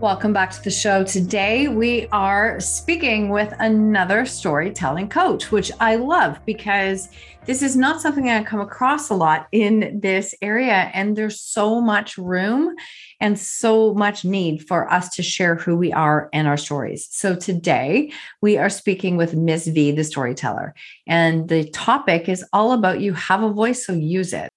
Welcome back to the show. Today, we are speaking with another storytelling coach, which I love because this is not something I come across a lot in this area. And there's so much room and so much need for us to share who we are and our stories. So today, we are speaking with Miss V, the storyteller. And the topic is all about you have a voice, so use it.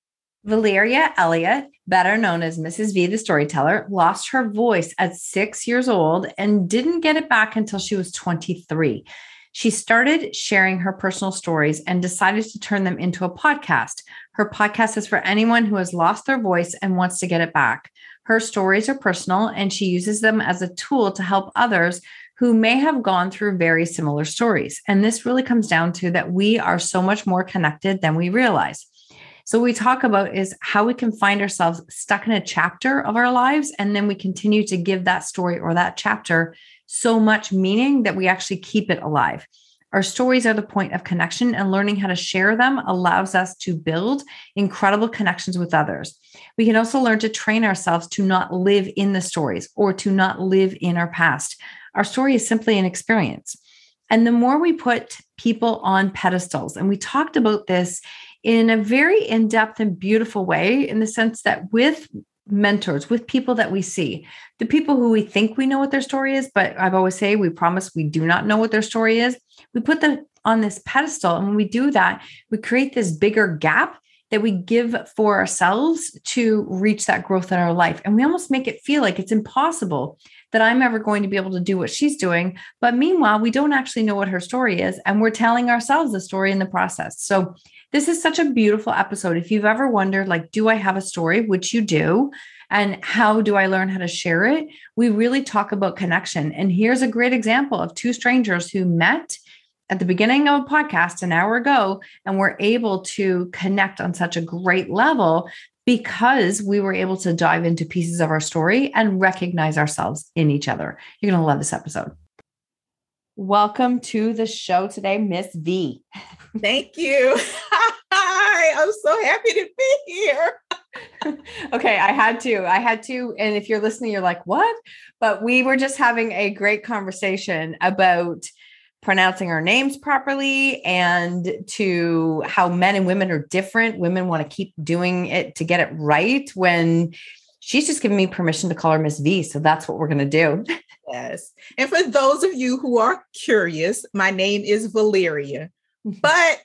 Valeria Elliott, better known as Mrs. V, the storyteller, lost her voice at six years old and didn't get it back until she was 23. She started sharing her personal stories and decided to turn them into a podcast. Her podcast is for anyone who has lost their voice and wants to get it back. Her stories are personal and she uses them as a tool to help others who may have gone through very similar stories. And this really comes down to that we are so much more connected than we realize. So, what we talk about is how we can find ourselves stuck in a chapter of our lives, and then we continue to give that story or that chapter so much meaning that we actually keep it alive. Our stories are the point of connection, and learning how to share them allows us to build incredible connections with others. We can also learn to train ourselves to not live in the stories or to not live in our past. Our story is simply an experience. And the more we put people on pedestals, and we talked about this in a very in depth and beautiful way, in the sense that with mentors, with people that we see, the people who we think we know what their story is, but I've always say we promise we do not know what their story is. We put them on this pedestal. And when we do that, we create this bigger gap that we give for ourselves to reach that growth in our life. And we almost make it feel like it's impossible that I'm ever going to be able to do what she's doing. But meanwhile, we don't actually know what her story is. And we're telling ourselves the story in the process. So this is such a beautiful episode. If you've ever wondered, like, do I have a story? Which you do. And how do I learn how to share it? We really talk about connection. And here's a great example of two strangers who met at the beginning of a podcast an hour ago and were able to connect on such a great level because we were able to dive into pieces of our story and recognize ourselves in each other. You're going to love this episode. Welcome to the show today, Miss V. Thank you. Hi, I'm so happy to be here. okay, I had to. I had to. And if you're listening, you're like, what? But we were just having a great conversation about pronouncing our names properly and to how men and women are different. Women want to keep doing it to get it right when she's just given me permission to call her Miss V. So that's what we're going to do. Yes. And for those of you who are curious, my name is Valeria, mm-hmm. but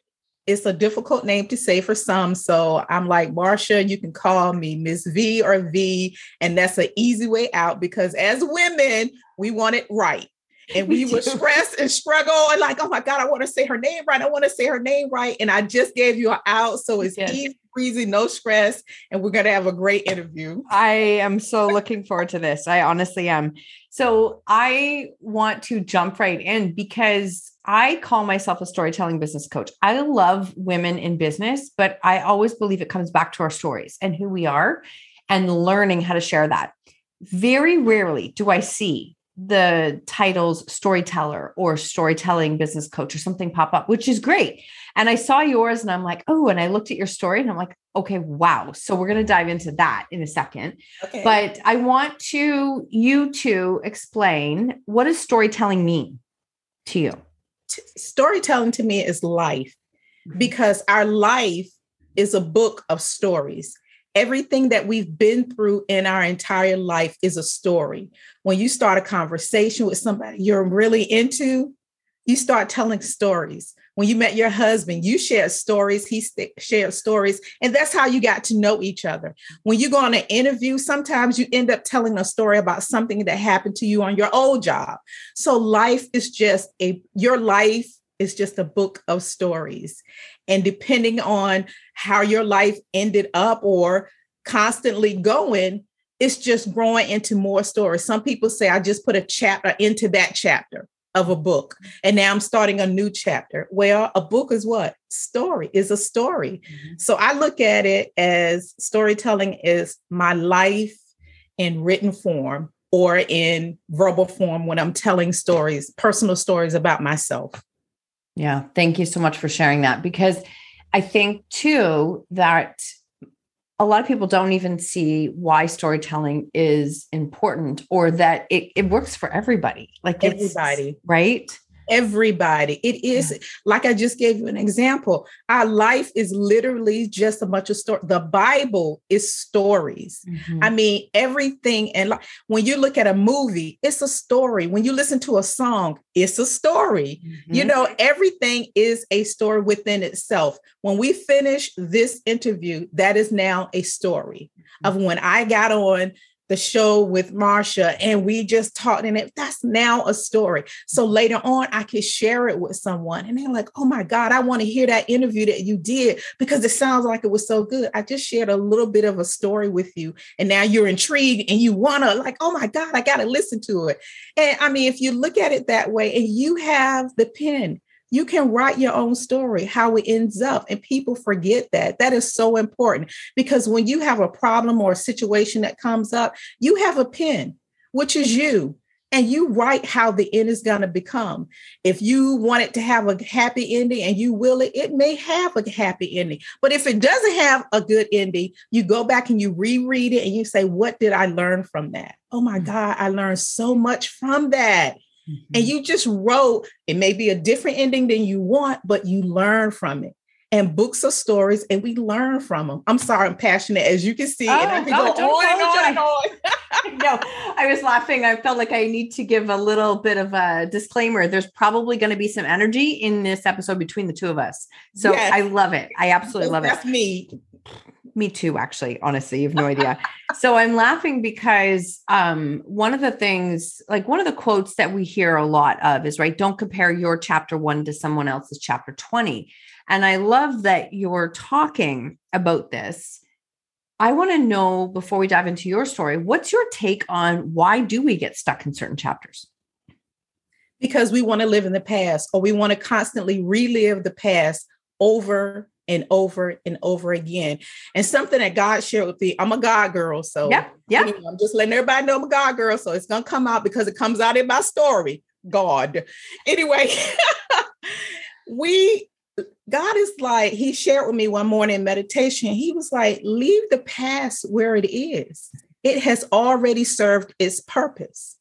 it's a difficult name to say for some. So I'm like, Marsha, you can call me Miss V or V. And that's an easy way out because as women, we want it right. And we, would stress and struggle and like, oh my God, I want to say her name right. I want to say her name right. And I just gave you an out. So it's yes. easy breezy, no stress, and we're going to have a great interview. I am so looking forward to this. I honestly am. So I want to jump right in because I call myself a storytelling business coach. I love women in business, but I always believe it comes back to our stories and who we are and learning how to share that. Very rarely do I see the titles storyteller or storytelling business coach or something pop up, which is great. And I saw yours and I'm like, oh, and I looked at your story and I'm like, okay, wow. So we're going to dive into that in a second. Okay. But I want to you to explain what does storytelling mean to you? Storytelling to me is life mm-hmm. because our life is a book of stories everything that we've been through in our entire life is a story. When you start a conversation with somebody you're really into, you start telling stories. When you met your husband, you shared stories, he st- shared stories, and that's how you got to know each other. When you go on an interview, sometimes you end up telling a story about something that happened to you on your old job. So life is just a your life is just a book of stories. And depending on how your life ended up or constantly going, it's just growing into more stories. Some people say, I just put a chapter into that chapter of a book and now i'm starting a new chapter well a book is what story is a story mm-hmm. so i look at it as storytelling is my life in written form or in verbal form when i'm telling stories personal stories about myself yeah thank you so much for sharing that because i think too that a lot of people don't even see why storytelling is important or that it, it works for everybody. Like everybody, right? Everybody. It is yeah. like I just gave you an example. Our life is literally just a bunch of stories. The Bible is stories. Mm-hmm. I mean, everything. And like, when you look at a movie, it's a story. When you listen to a song, it's a story. Mm-hmm. You know, everything is a story within itself. When we finish this interview, that is now a story mm-hmm. of when I got on the show with Marsha and we just talked and it that's now a story. So later on I could share it with someone and they're like, "Oh my god, I want to hear that interview that you did because it sounds like it was so good. I just shared a little bit of a story with you and now you're intrigued and you want to like, "Oh my god, I got to listen to it." And I mean, if you look at it that way and you have the pen you can write your own story, how it ends up. And people forget that. That is so important because when you have a problem or a situation that comes up, you have a pen, which is you. And you write how the end is going to become. If you want it to have a happy ending and you will it, it may have a happy ending. But if it doesn't have a good ending, you go back and you reread it and you say, What did I learn from that? Oh my mm. God, I learned so much from that. Mm-hmm. And you just wrote, it may be a different ending than you want, but you learn from it. And books are stories, and we learn from them. I'm sorry, I'm passionate, as you can see, oh, and I can oh, go on and on and on. no, I was laughing. I felt like I need to give a little bit of a disclaimer. There's probably going to be some energy in this episode between the two of us. So yes. I love it. I absolutely love That's it. That's me. Me too, actually. Honestly, you have no idea. so I'm laughing because um, one of the things, like one of the quotes that we hear a lot of is right, don't compare your chapter one to someone else's chapter 20. And I love that you're talking about this. I want to know before we dive into your story, what's your take on why do we get stuck in certain chapters? Because we want to live in the past or we want to constantly relive the past over and over and over again. And something that God shared with me, I'm a God girl. So yeah, yeah. Anyway, I'm just letting everybody know I'm a God girl. So it's gonna come out because it comes out in my story. God. Anyway, we God is like, He shared with me one morning meditation. He was like, leave the past where it is. It has already served its purpose.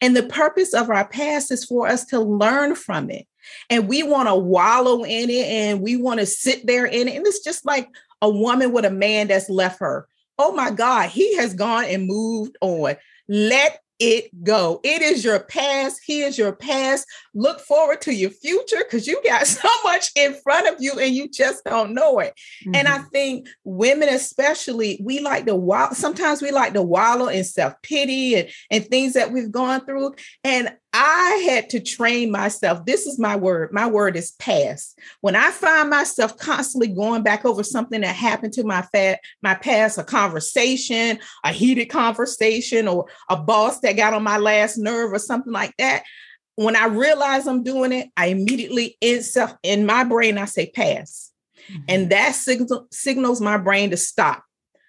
And the purpose of our past is for us to learn from it and we want to wallow in it and we want to sit there in it. And it's just like a woman with a man that's left her. Oh my God, he has gone and moved on. Let it go. It is your past. He is your past. Look forward to your future because you got so much in front of you and you just don't know it. Mm-hmm. And I mm-hmm. think women, especially, we like to wallow. Sometimes we like to wallow in self pity and, and things that we've gone through. And I had to train myself. This is my word. My word is past. When I find myself constantly going back over something that happened to my fat, my past, a conversation, a heated conversation, or a boss that got on my last nerve, or something like that. When I realize I'm doing it, I immediately in self in my brain I say pass, mm-hmm. and that signal, signals my brain to stop.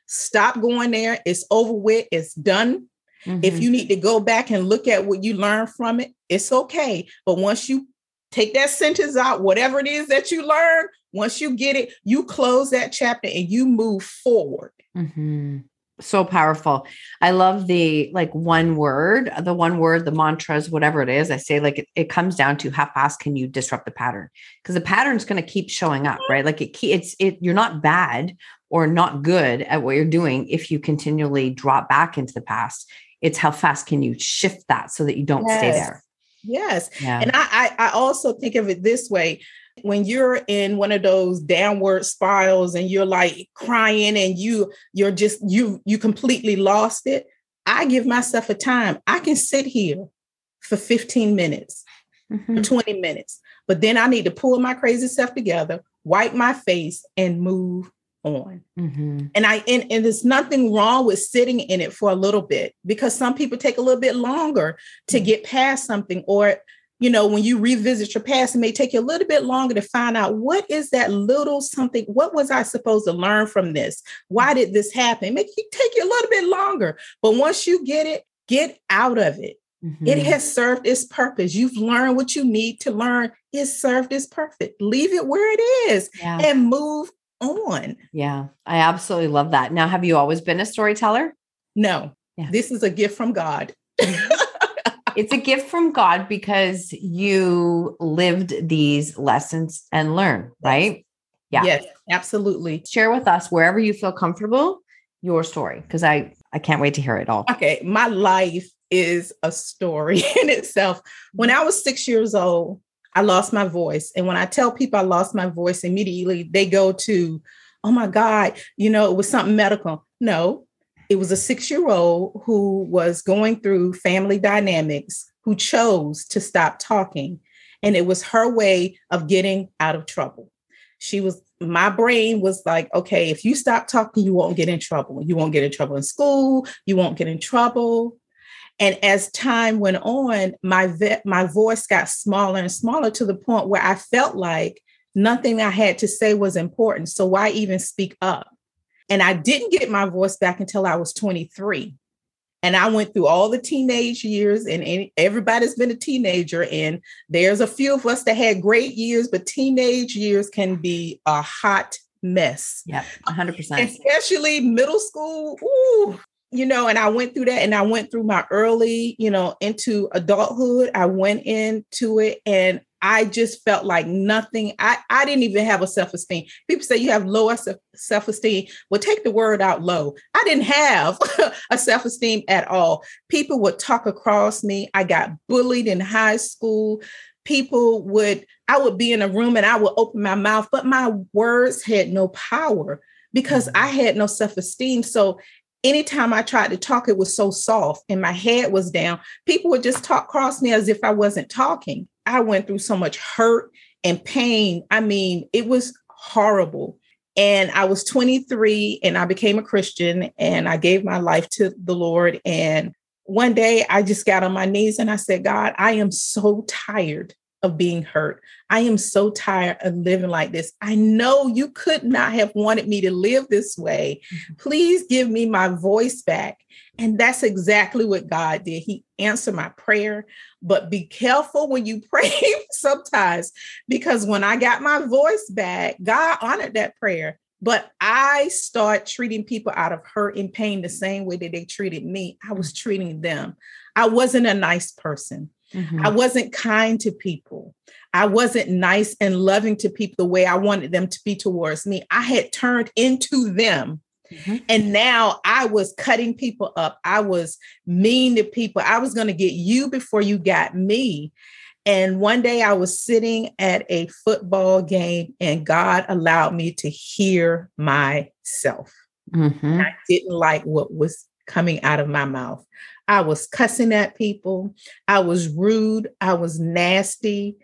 Stop going there. It's over with. It's done Mm-hmm. If you need to go back and look at what you learned from it, it's okay. But once you take that sentence out, whatever it is that you learn, once you get it, you close that chapter and you move forward. Mm-hmm. So powerful. I love the like one word, the one word, the mantras, whatever it is. I say like it, it comes down to how fast can you disrupt the pattern? Because the pattern's going to keep showing up, right? Like it, it's it. You're not bad or not good at what you're doing if you continually drop back into the past it's how fast can you shift that so that you don't yes. stay there Yes. Yeah. And I, I I also think of it this way. When you're in one of those downward spirals and you're like crying and you you're just you you completely lost it, I give myself a time. I can sit here for 15 minutes, mm-hmm. 20 minutes, but then I need to pull my crazy self together, wipe my face, and move on. Mm-hmm. And I and, and there's nothing wrong with sitting in it for a little bit because some people take a little bit longer to mm-hmm. get past something or you know when you revisit your past it may take you a little bit longer to find out what is that little something what was i supposed to learn from this why did this happen make you take you a little bit longer but once you get it get out of it mm-hmm. it has served its purpose you've learned what you need to learn it served its purpose leave it where it is yeah. and move on. Yeah, I absolutely love that. Now, have you always been a storyteller? No, yeah. this is a gift from God. Mm-hmm. it's a gift from God because you lived these lessons and learn, right? Yeah. Yes, absolutely. Share with us wherever you feel comfortable your story because I I can't wait to hear it all. Okay, my life is a story in itself. When mm-hmm. I was 6 years old, I lost my voice. And when I tell people I lost my voice, immediately they go to, oh my God, you know, it was something medical. No, it was a six year old who was going through family dynamics who chose to stop talking. And it was her way of getting out of trouble. She was, my brain was like, okay, if you stop talking, you won't get in trouble. You won't get in trouble in school. You won't get in trouble. And as time went on, my ve- my voice got smaller and smaller to the point where I felt like nothing I had to say was important. So why even speak up? And I didn't get my voice back until I was 23. And I went through all the teenage years, and everybody's been a teenager. And there's a few of us that had great years, but teenage years can be a hot mess. Yeah, 100%. Especially middle school. Ooh, you know, and I went through that and I went through my early, you know, into adulthood. I went into it and I just felt like nothing. I, I didn't even have a self esteem. People say you have low self esteem. Well, take the word out low. I didn't have a self esteem at all. People would talk across me. I got bullied in high school. People would, I would be in a room and I would open my mouth, but my words had no power because I mm. had no self esteem. So anytime I tried to talk, it was so soft and my head was down. People would just talk across me as if I wasn't talking. I went through so much hurt and pain. I mean, it was horrible. And I was 23 and I became a Christian and I gave my life to the Lord. And one day I just got on my knees and I said, God, I am so tired of being hurt. I am so tired of living like this. I know you could not have wanted me to live this way. Mm-hmm. Please give me my voice back. And that's exactly what God did. He answered my prayer. But be careful when you pray sometimes, because when I got my voice back, God honored that prayer. But I start treating people out of hurt and pain the same way that they treated me. I was treating them. I wasn't a nice person. Mm-hmm. I wasn't kind to people. I wasn't nice and loving to people the way I wanted them to be towards me. I had turned into them. Mm-hmm. And now I was cutting people up. I was mean to people. I was going to get you before you got me. And one day I was sitting at a football game and God allowed me to hear myself. Mm-hmm. I didn't like what was coming out of my mouth. I was cussing at people. I was rude. I was nasty.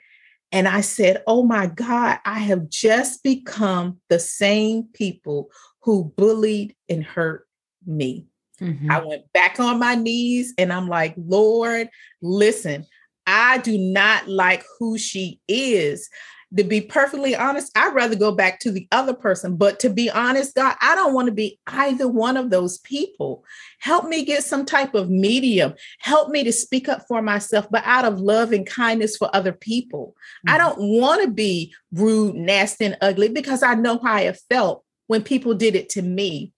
And I said, Oh my God, I have just become the same people who bullied and hurt me. Mm-hmm. I went back on my knees and I'm like, Lord, listen, I do not like who she is to be perfectly honest, I'd rather go back to the other person. But to be honest, God, I don't want to be either one of those people. Help me get some type of medium. Help me to speak up for myself, but out of love and kindness for other people. Mm-hmm. I don't want to be rude, nasty, and ugly because I know how I felt when people did it to me.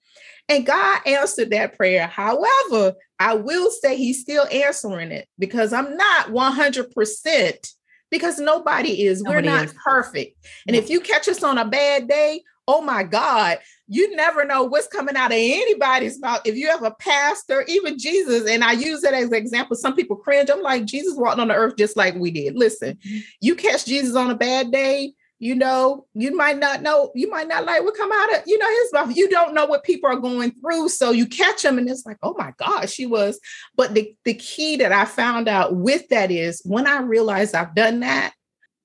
And God answered that prayer. However, I will say He's still answering it because I'm not 100% because nobody is. Nobody We're not is. perfect. And if you catch us on a bad day, oh my God, you never know what's coming out of anybody's mouth. If you have a pastor, even Jesus, and I use it as an example, some people cringe. I'm like, Jesus walked on the earth just like we did. Listen, mm-hmm. you catch Jesus on a bad day, you know, you might not know, you might not like what come out of, you know, his mouth. You don't know what people are going through. So you catch them and it's like, oh my God, she was. But the, the key that I found out with that is when I realized I've done that,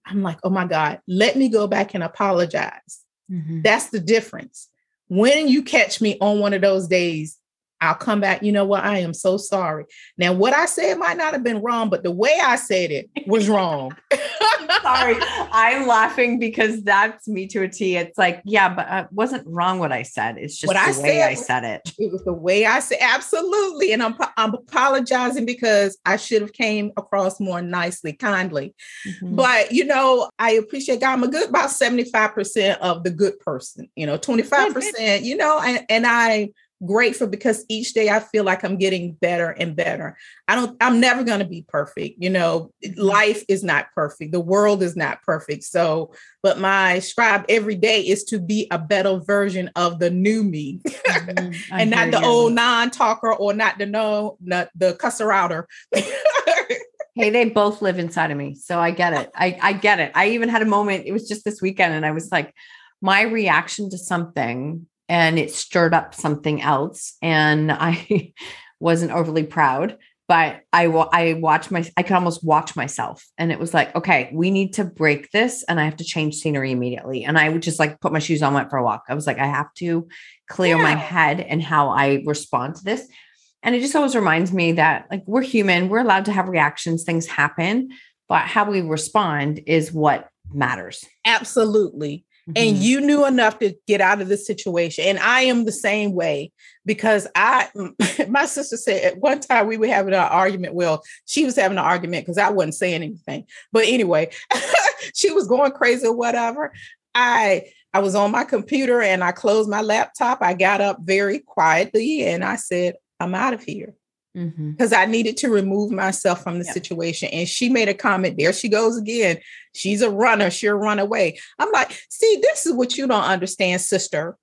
I'm like, oh my God, let me go back and apologize. Mm-hmm. That's the difference. When you catch me on one of those days I'll come back. You know what? I am so sorry. Now, what I said might not have been wrong, but the way I said it was wrong. sorry. I'm laughing because that's me to a T. It's like, yeah, but it wasn't wrong what I said. It's just what the I way said, I said it. It was the way I said absolutely. And I'm I'm apologizing because I should have came across more nicely, kindly. Mm-hmm. But you know, I appreciate God. I'm a good about 75% of the good person, you know, 25%, you know, and, and I grateful because each day I feel like I'm getting better and better. I don't, I'm never going to be perfect. You know, mm-hmm. life is not perfect. The world is not perfect. So, but my scribe every day is to be a better version of the new me mm-hmm. and not the you. old non talker or not the no, not the cusser outer. hey, they both live inside of me. So I get it. I, I get it. I even had a moment, it was just this weekend, and I was like, my reaction to something and it stirred up something else. And I wasn't overly proud, but I I watched my I could almost watch myself, and it was like, okay, we need to break this, and I have to change scenery immediately. And I would just like put my shoes on, went for a walk. I was like, I have to clear yeah. my head and how I respond to this. And it just always reminds me that like we're human, we're allowed to have reactions, things happen, but how we respond is what matters. Absolutely. Mm-hmm. and you knew enough to get out of the situation. And I am the same way because I, my sister said at one time we were having an argument. Well, she was having an argument because I wasn't saying anything. But anyway, she was going crazy or whatever. I, I was on my computer and I closed my laptop. I got up very quietly and I said, I'm out of here because mm-hmm. I needed to remove myself from the situation. And she made a comment. There she goes again. She's a runner. She'll run away. I'm like, see, this is what you don't understand, sister.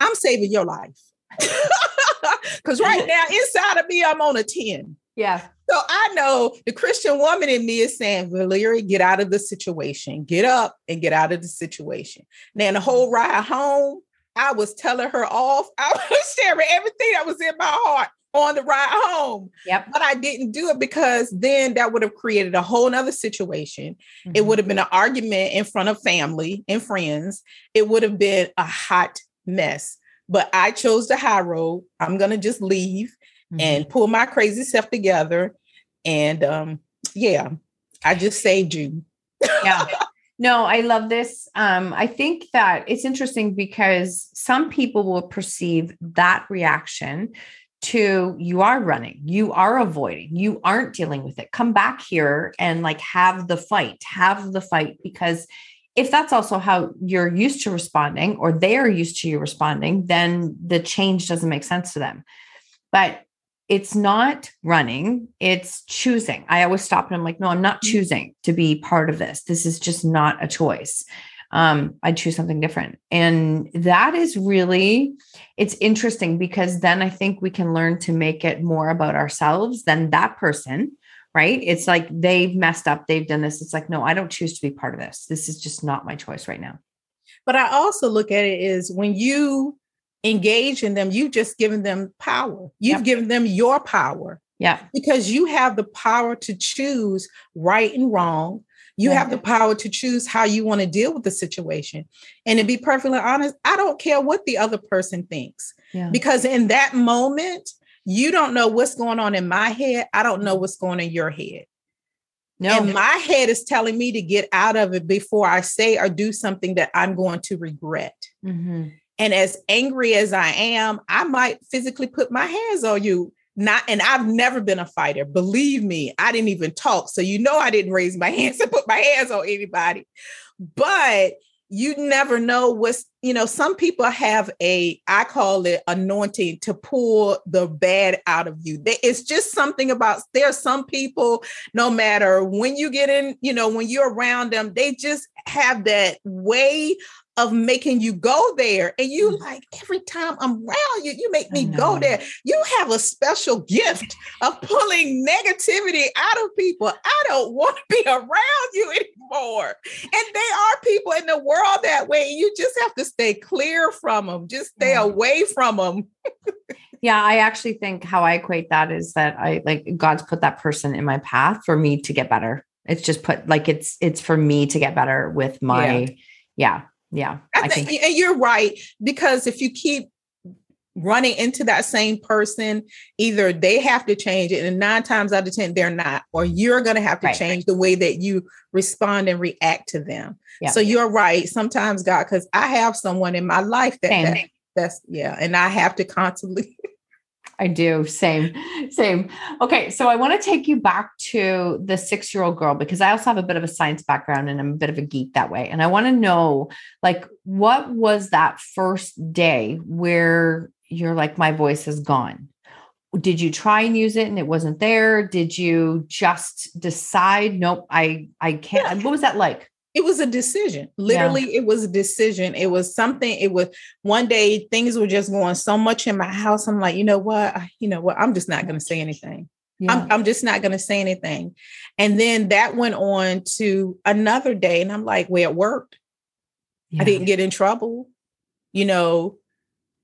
I'm saving your life. Because right now, inside of me, I'm on a 10. Yeah. So I know the Christian woman in me is saying, Valeria, get out of the situation. Get up and get out of the situation. Now, the whole ride home, I was telling her off. I was sharing everything that was in my heart on the ride home. Yep. But I didn't do it because then that would have created a whole nother situation. Mm-hmm. It would have been an argument in front of family and friends. It would have been a hot mess. But I chose the high road. I'm gonna just leave mm-hmm. and pull my crazy self together. And um, yeah, I just saved you. yeah. No, I love this. Um, I think that it's interesting because some people will perceive that reaction to you are running, you are avoiding, you aren't dealing with it. Come back here and like have the fight, have the fight because if that's also how you're used to responding or they are used to you responding, then the change doesn't make sense to them. But it's not running, it's choosing. I always stop and I'm like, no, I'm not mm-hmm. choosing to be part of this. This is just not a choice um, I'd choose something different. And that is really, it's interesting because then I think we can learn to make it more about ourselves than that person, right? It's like they've messed up, they've done this. It's like, no, I don't choose to be part of this. This is just not my choice right now. But I also look at it is when you engage in them, you've just given them power. You've yep. given them your power. Yeah. Because you have the power to choose right and wrong, you have the power to choose how you want to deal with the situation. And to be perfectly honest, I don't care what the other person thinks. Yeah. Because in that moment, you don't know what's going on in my head. I don't know what's going on in your head. No. And my head is telling me to get out of it before I say or do something that I'm going to regret. Mm-hmm. And as angry as I am, I might physically put my hands on you not and I've never been a fighter. Believe me, I didn't even talk. So you know I didn't raise my hands and put my hands on anybody. But you never know what's, you know, some people have a, I call it anointing to pull the bad out of you. It's just something about there are some people, no matter when you get in, you know, when you're around them, they just have that way of making you go there. And you mm. like every time I'm around you, you make me go there. You have a special gift of pulling negativity out of people. I don't want to be around you anymore. And there are people in the world that way. You just have to stay clear from them, just stay yeah. away from them. yeah, I actually think how I equate that is that I like God's put that person in my path for me to get better. It's just put like it's it's for me to get better with my yeah. yeah yeah I, think, think and you're right because if you keep running into that same person either they have to change it and nine times out of ten they're not or you're going to have to right. change the way that you respond and react to them so you're right sometimes god because i have someone in my life that, that that's yeah and i have to constantly I do. Same, same. Okay. So I want to take you back to the six year old girl because I also have a bit of a science background and I'm a bit of a geek that way. And I want to know, like, what was that first day where you're like, my voice is gone? Did you try and use it and it wasn't there? Did you just decide, nope, I I can't? What was that like? It was a decision. Literally yeah. it was a decision. It was something it was one day things were just going so much in my house. I'm like you know what? You know what? I'm just not going to say anything. Yeah. I'm, I'm just not going to say anything. And then that went on to another day and i'm like well it worked yeah. i didn't get in trouble. You know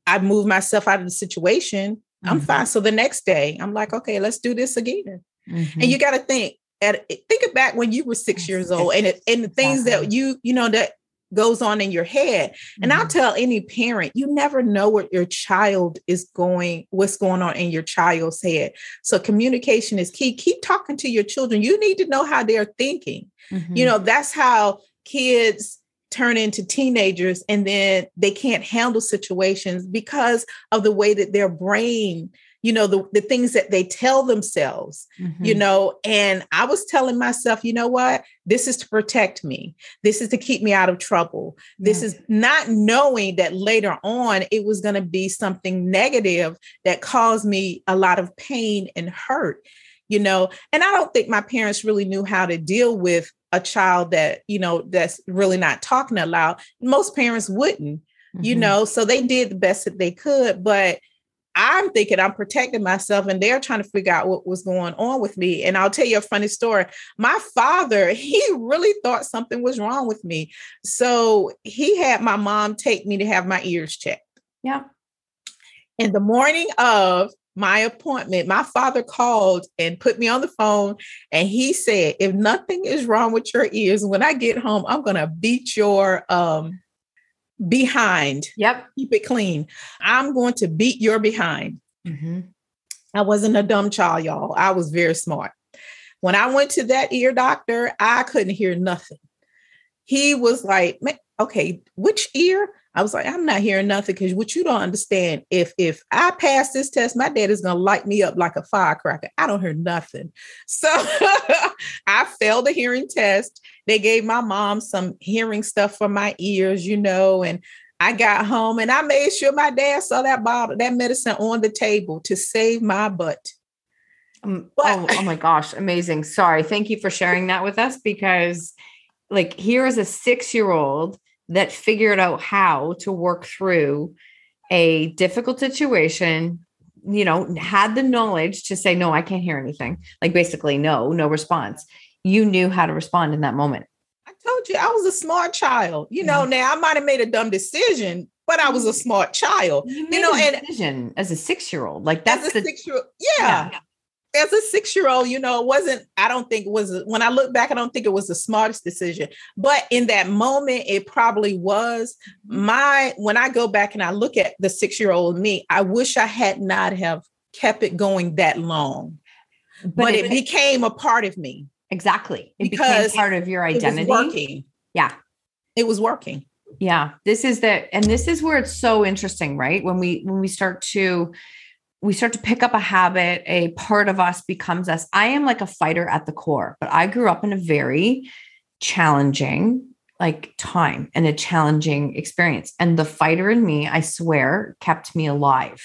i moved myself out of the situation. Mm-hmm. i'm fine. So the next day i'm like okay let's do this again. Mm-hmm. and you got to think at think back when you were six years old and it, and the things that you you know that goes on in your head. And mm-hmm. i'll tell any parent you never know what your child is going what's going on in your child's head. So communication is key. Keep talking to your children. You need to know how they're thinking. Mm-hmm. you know that's how kids turn into teenagers and then they can't handle situations because of the way that their brain you know the, the things that they tell themselves mm-hmm. you know and i was telling myself you know what? This is to protect me. This is to keep me out of trouble. This is not knowing that later on it was going to be something negative that caused me a lot of pain and hurt you know? And i don't think my parents really knew how to deal with a child that you know that's really not talking aloud. Most parents wouldn't mm-hmm. you know? So they did the best that they could but I'm thinking I'm protecting myself, and they're trying to figure out what was going on with me. And I'll tell you a funny story. My father, he really thought something was wrong with me. So he had my mom take me to have my ears checked. Yeah. In the morning of my appointment, my father called and put me on the phone and he said, if nothing is wrong with your ears, when I get home, I'm gonna beat your um behind. Yep. Keep it clean. I'm going to beat your behind. Mm-hmm. I wasn't a dumb child, y'all. I was very smart. When I went to that ear doctor, I couldn't hear nothing. He was like, okay, which ear? I was like, I'm not hearing nothing because what you don't understand, if if I pass this test, my dad is gonna light me up like a firecracker. I don't hear nothing. So I failed the hearing test. They gave my mom some hearing stuff for my ears, you know, and I got home and I made sure my dad saw that bottle, that medicine on the table to save my butt. Um, oh, oh my gosh, amazing. Sorry. Thank you for sharing that with us because like here is a six year old that figured out how to work through a difficult situation you know had the knowledge to say no i can't hear anything. Like basically no no response. You knew how to respond in that moment. I told you i was a smart child. You know mm-hmm. now i might have made a dumb decision but i was a mm-hmm. smart child. You, you know and decision as a six year old like that's a six year old yeah. yeah as a six year old, you know, it wasn't, I don't think it was, when I look back, I don't think it was the smartest decision. But in that moment, it probably was. My, when I go back and I look at the six year old me, I wish I had not have kept it going that long. But, but it, it, became a part of me. Exactly. It became part of your identity. working. Yeah. It was working. Yeah. This is the, and this is where it's so interesting, right? When we, when we start to, we start to pick up a habit, a part of us becomes us. I am like a fighter at the core, but I grew up in a very challenging like time and a challenging experience. And the fighter in me, I swear, kept me alive.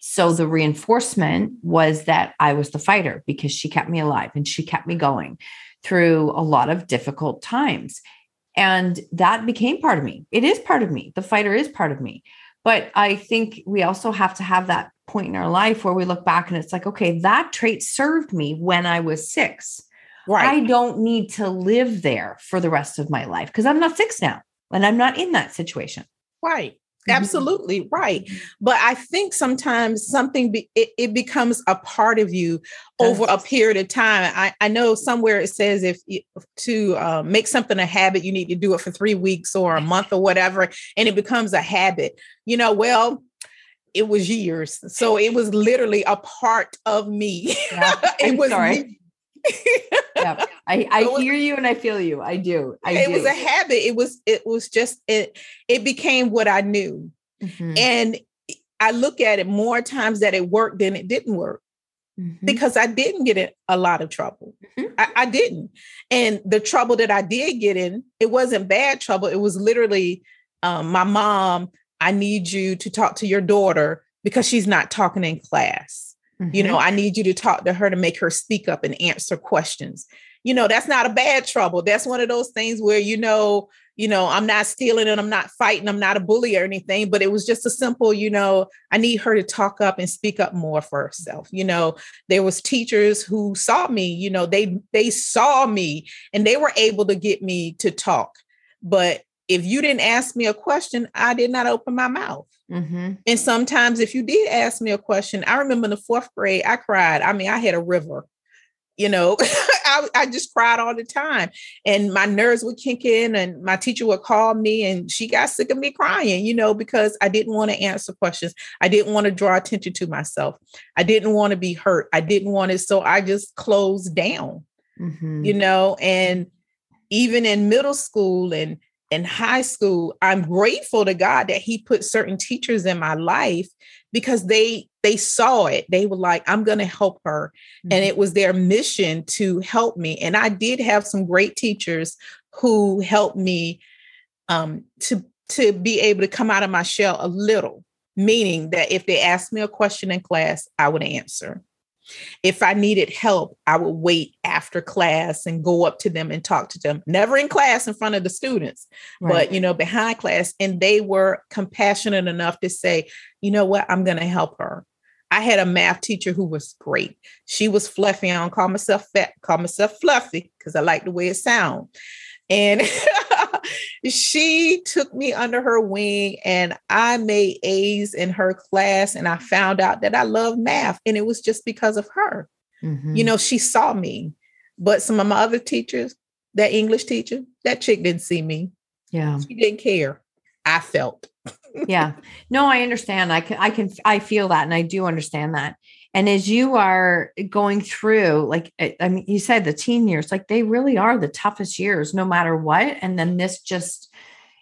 So the reinforcement was that I was the fighter because she kept me alive and she kept me going through a lot of difficult times. And that became part of me. It is part of me. The fighter is part of me. But I think we also have to have that point in our life where we look back and it's like, okay, that trait served me when I was six. Right. I don't need to live there for the rest of my life because I'm not six now and I'm not in that situation. Right. Mm-hmm. Absolutely right. But I think sometimes something be, it, it, becomes a part of you over a period of time. I, I know somewhere it says if you, to uh, make something a habit, you need to do it for three weeks or a month or whatever, and it becomes a habit. You know, well, it was years, so it was literally a part of me. Yeah, it was sorry. Me yeah, I, I was, hear you and I feel you. I do. I it do. was a habit. It was it was just it it became what I knew. Mm-hmm. And I look at it more times that it worked than it didn't work. Mm-hmm. Because I didn't get in a lot of trouble. Mm-hmm. I, I didn't. And the trouble that I did get in, it wasn't bad trouble. It was literally um, my mom, I need you to talk to your daughter because she's not talking in class. Mm-hmm. You know, mm-hmm. I need you to talk to her to make her speak up and answer questions. You know, that's not a bad trouble. That's one of those things where, you know, you know, I'm not stealing and I'm not fighting, I'm not a bully or anything, but it was just a simple, you know, I need her to talk up and speak up more for herself. You know, there was teachers who saw me, you know, they they saw me and they were able to get me to talk. But if you didn't ask me a question, I did not open my mouth. Mm-hmm. And sometimes, if you did ask me a question, I remember in the fourth grade, I cried. I mean, I had a river. You know, I, I just cried all the time, and my nerves would kick in, and my teacher would call me, and she got sick of me crying. You know, because I didn't want to answer questions. I didn't want to draw attention to myself. I didn't want to be hurt. I didn't want it, so I just closed down. Mm-hmm. You know, and even in middle school and in high school i'm grateful to god that he put certain teachers in my life because they they saw it. They were like i'm going to help her. Mm-hmm. and it was their mission to help me. And i did have some great teachers who helped me um, to to be able to come out of my shell a little meaning that if they asked me a question in class i would answer if I needed help, I would wait after class and go up to them and talk to them. Never in class in front of the students, right. but you know, behind class. And they were compassionate enough to say, you know what, I'm going to help her. I had a math teacher who was great. She was fluffy. I don't call myself fat, call myself fluffy because I like the way it sounds. And she took me under her wing and I made A's in her class. And I found out that I love math. And it was just because of her. Mm-hmm. You know, she saw me. But some of my other teachers, that English teacher, that chick didn't see me. Yeah. She didn't care. I felt. yeah. No, I understand. I can, I can, I feel that. And I do understand that. And as you are going through, like, I mean, you said the teen years, like they really are the toughest years, no matter what. And then this just,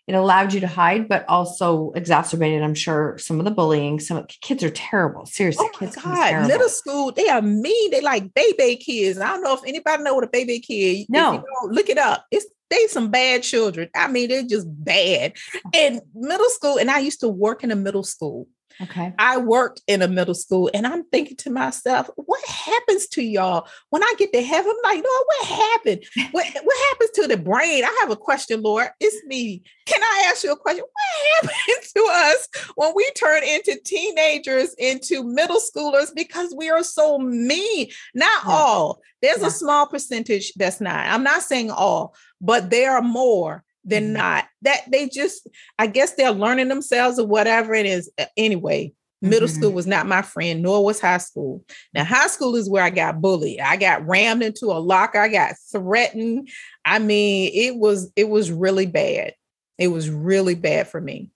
it allowed you to hide, but also exacerbated, I'm sure, some of the bullying. Some kids are terrible. Seriously, oh kids God. Middle school, they are mean. They like baby kids. I don't know if anybody know what a baby kid. No, look it up. It's they some bad children. I mean, they're just bad. And middle school, and I used to work in a middle school. Okay. I worked in a middle school and I'm thinking to myself, what happens to y'all when I get to heaven? I'm like, Lord, what happened? What, what happens to the brain? I have a question, Lord. It's me. Can I ask you a question? What happens to us when we turn into teenagers, into middle schoolers because we are so mean? Not yeah. all. There's yeah. a small percentage that's not. I'm not saying all, but there are more they're mm-hmm. not that they just i guess they're learning themselves or whatever it is anyway middle mm-hmm. school was not my friend nor was high school now high school is where i got bullied i got rammed into a locker i got threatened i mean it was it was really bad it was really bad for me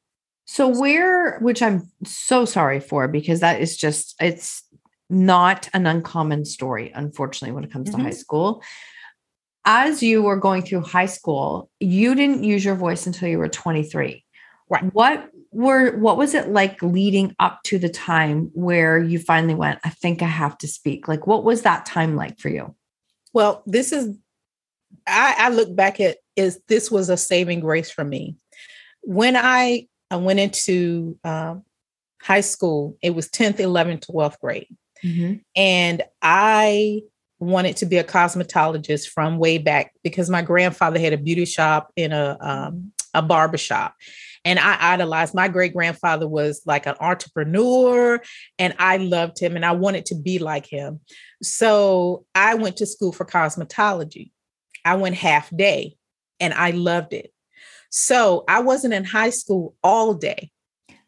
so where which i'm so sorry for because that is just it's not an uncommon story unfortunately when it comes mm-hmm. to high mm-hmm. school as you were going through high school, you didn't use your voice until you were 23. Right. What were what was it like leading up to the time where you finally went, I think I have to speak? Like what was that time like for you? Well, this is I, I look back at is this was a saving grace for me. When I, I went into um, high school, it was 10th, 11th, 12th grade. Mm-hmm. And I wanted to be a cosmetologist from way back because my grandfather had a beauty shop in a um, a barber shop. And I idolized my great grandfather was like an entrepreneur and I loved him and I wanted to be like him. So I went to school for cosmetology. I went half day and I loved it. So I wasn't in high school all day.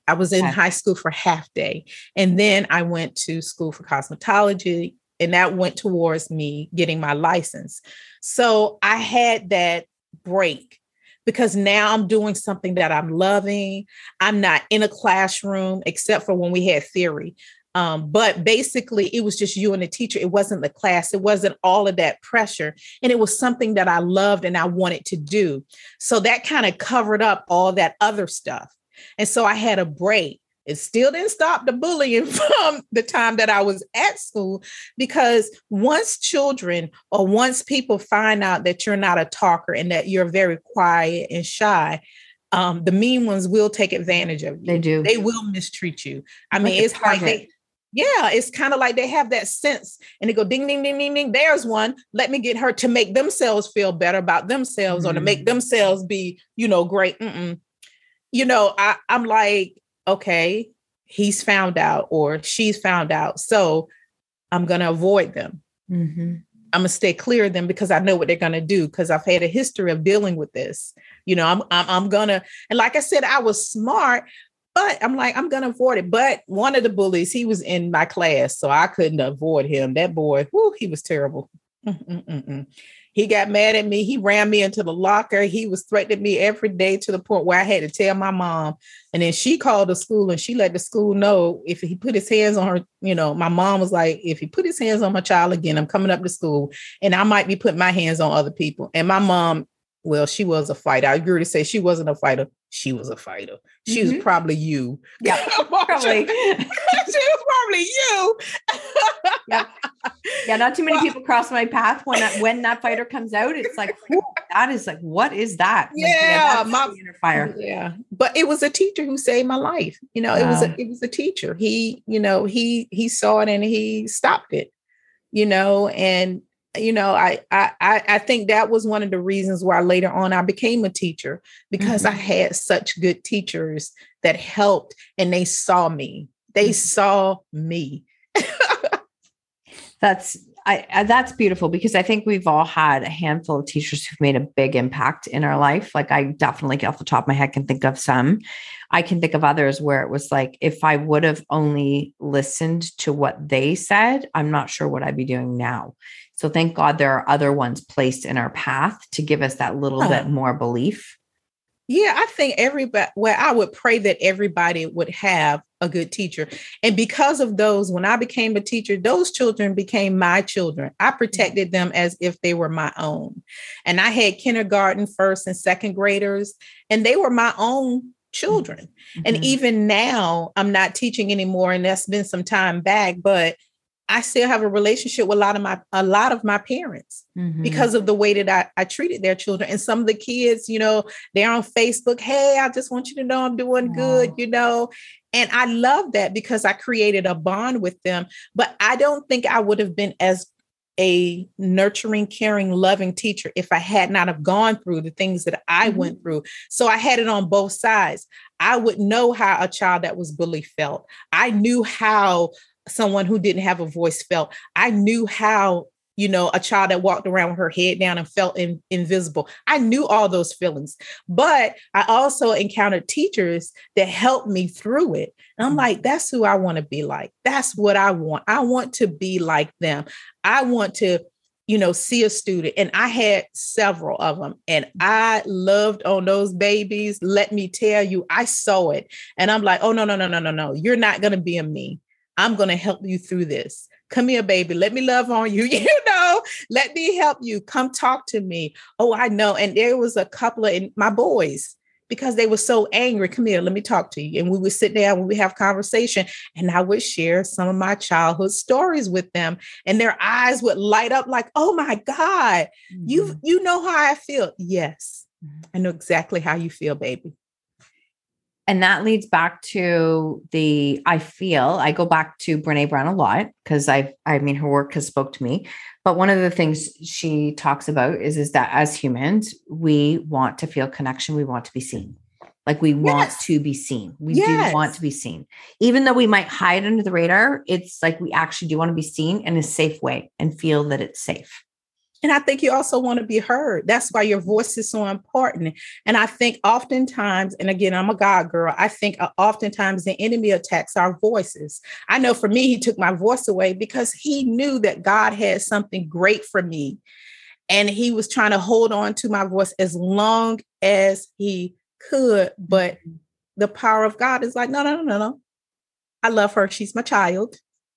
I was in high school for half day. And then I went to school for cosmetology and that went towards me getting my license. So I had that break because now I'm doing something that I'm loving. I'm not in a classroom except for when we had theory. Um, but basically, it was just you and the teacher. It wasn't the class. It wasn't all of that pressure. And it was something that I loved and I wanted to do. So that kind of covered up all that other stuff. And so I had a break. It still didn't stop the bullying from the time that I was at school because once children or once people find out that you're not a talker and that you're very quiet and shy, um, the mean ones will take advantage of you. They do. They will mistreat you. I mean, it's like they, yeah, it's kind of like they have that sense and they go ding, ding, ding, ding, ding. There's one. Let me get her to make themselves feel better about themselves mm-hmm. or to make mm. themselves be, you know, great. Mm-mm. You know, I, I'm like, okay, he's found out or she's found out. So I'm going to avoid them. Mm-hmm. I'm gonna stay clear of them because I know what they're gonna do because I've had a history of dealing with this. You know, I'm, I'm I'm gonna and like I said, I was smart, but I'm like I'm gonna avoid it. But one of the bullies, he was in my class, so I couldn't avoid him. That boy, whoo, he was terrible. Mm-mm-mm-mm. He got mad at me. He ran me into the locker. He was threatening me every day to the point where I had to tell my mom. And then she called the school and she let the school know if he put his hands on her, you know, my mom was like, if he put his hands on my child again, I'm coming up to school and I might be putting my hands on other people. And my mom, well, she was a fighter. I agree to say she wasn't a fighter she was a fighter. She mm-hmm. was probably you. Yeah, probably. she was probably you. yeah, yeah. Not too many people cross my path when that, when that fighter comes out. It's like whew, that is like what is that? Yeah, like, yeah, my fire. Yeah, but it was a teacher who saved my life. You know, wow. it was a, it was a teacher. He, you know, he he saw it and he stopped it. You know, and you know, I, I I think that was one of the reasons why later on I became a teacher because mm-hmm. I had such good teachers that helped and they saw me. They mm-hmm. saw me. that's I, that's beautiful because I think we've all had a handful of teachers who've made a big impact in our life. Like I definitely off the top of my head can think of some. I can think of others where it was like if I would have only listened to what they said, I'm not sure what I'd be doing now. So thank God there are other ones placed in our path to give us that little bit more belief. Yeah, I think everybody, well, I would pray that everybody would have a good teacher. And because of those, when I became a teacher, those children became my children. I protected them as if they were my own. And I had kindergarten, first, and second graders, and they were my own children. Mm-hmm. And even now, I'm not teaching anymore, and that's been some time back, but I still have a relationship with a lot of my a lot of my parents mm-hmm. because of the way that I, I treated their children. And some of the kids, you know, they're on Facebook. Hey, I just want you to know I'm doing good, you know. And I love that because I created a bond with them. But I don't think I would have been as a nurturing, caring, loving teacher if I had not have gone through the things that I mm-hmm. went through. So I had it on both sides. I would know how a child that was bullied felt. I knew how someone who didn't have a voice felt. I knew how, you know, a child that walked around with her head down and felt in, invisible. I knew all those feelings, but I also encountered teachers that helped me through it. And I'm mm. like, that's who I want to be like. That's what I want. I want to be like them. I want to you know, see a student. And I had several of them and I loved on those babies. Let me tell you, I saw it. And I'm like, oh, no, no, no, no, no, no. You're not going to be a me. I'm going to help you through this. Come here, baby. Let me love on you. You know, let me help you. Come talk to me. Oh, I know. And there was a couple of my boys because they were so angry. Come here, let me talk to you. And we would sit down and we have conversation, and I would share some of my childhood stories with them, and their eyes would light up like, "Oh my God, mm-hmm. you you know how I feel." Yes, mm-hmm. I know exactly how you feel, baby. And that leads back to the I feel I go back to Brene Brown a lot because I I mean her work has spoke to me. But one of the things she talks about is is that as humans, we want to feel connection, we want to be seen. Like we yes. want to be seen. We yes. do want to be seen. Even though we might hide under the radar, it's like we actually do want to be seen in a safe way and feel that it's safe. And I think you also want to be heard. That's why your voice is so important. And I think oftentimes, and again, I'm a God girl, I think uh, oftentimes the enemy attacks our voices. I know for me, he took my voice away because he knew that God had something great for me. And he was trying to hold on to my voice as long as he could. But mm-hmm. the power of God is like, no, no, no, no, no. I love her. She's my child.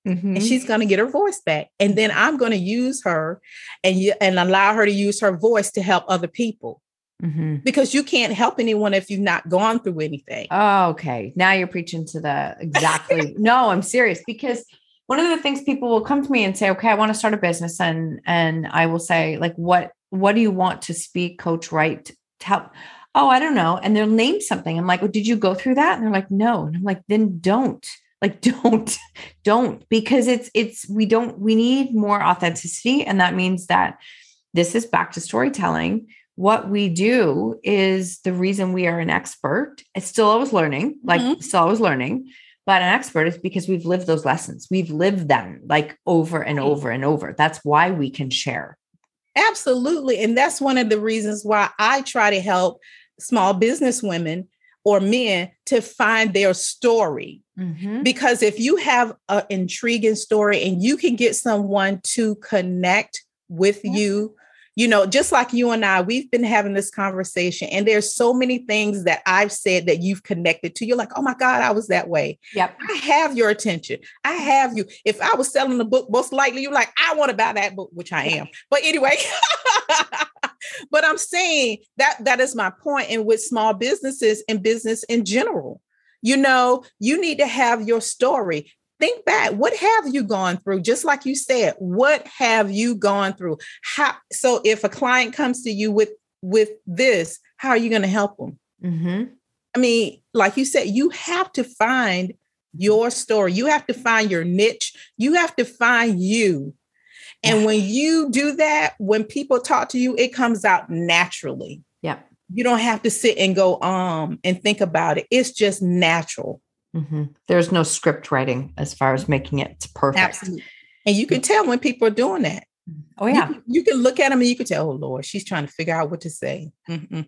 Mm-hmm. And she's going to get her voice back. And then I'm going to use her and, and allow her to use her voice to help other people. Mm-hmm. Because you can't help anyone if you've not gone through anything. Oh, okay. Now you're preaching to the exactly. no, I'm serious because one of the things people will come to me and say, "Okay, I want to start a business," and and I will say, like, what what do you want to speak, coach, write, tell? Oh, I don't know. And they'll name something. I'm like, well, did you go through that? And they're like, no. And I'm like, then don't like don't don't because it's it's we don't we need more authenticity. And that means that this is back to storytelling. What we do is the reason we are an expert it's still always learning like mm-hmm. still always learning but an expert is because we've lived those lessons. We've lived them like over and over and over. That's why we can share. Absolutely. And that's one of the reasons why i try to help small business women or men to find their story. Mm-hmm. Because if you have an intriguing story and you can get someone to connect with yeah. you, you know, just like you and I, we've been having this conversation, and there's so many things that I've said that you've connected to. You're like, oh my God, I was that way. Yep. I have your attention. I have you. If I was selling the book, most likely you're like, I want to buy that book, which I am. But anyway, but I'm saying that that is my point. And with small businesses and business in general, you know, you need to have your story. Think back. What have you gone through? Just like you said, what have you gone through? How so if a client comes to you with with this, how are you going to help them? Mm-hmm. I mean, like you said, you have to find your story. You have to find your niche. You have to find you. And when you do that, when people talk to you, it comes out naturally. Yeah. You don't have to sit and go um and think about it. It's just natural. Mm-hmm. There's no script writing as far as making it perfect. Absolutely. And you can tell when people are doing that. Oh yeah. You, you, can look at them and you can tell, oh Lord, she's trying to figure out what to say. and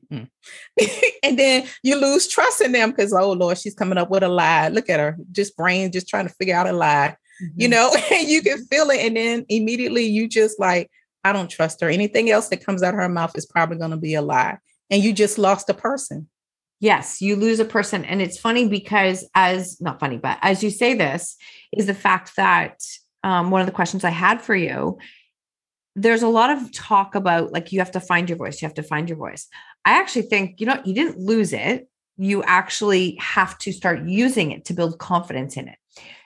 then you lose trust in them because oh Lord, she's coming up with a lie. Look at her, just brain, just trying to figure out a lie mm-hmm. you know, and you can feel it. And then immediately you just like, I don't trust her. Anything else that comes out of her mouth is probably going to be a lie. And you just lost a person. Yes, you lose a person. And it's funny because, as not funny, but as you say this, is the fact that um, one of the questions I had for you, there's a lot of talk about like you have to find your voice, you have to find your voice. I actually think, you know, you didn't lose it. You actually have to start using it to build confidence in it.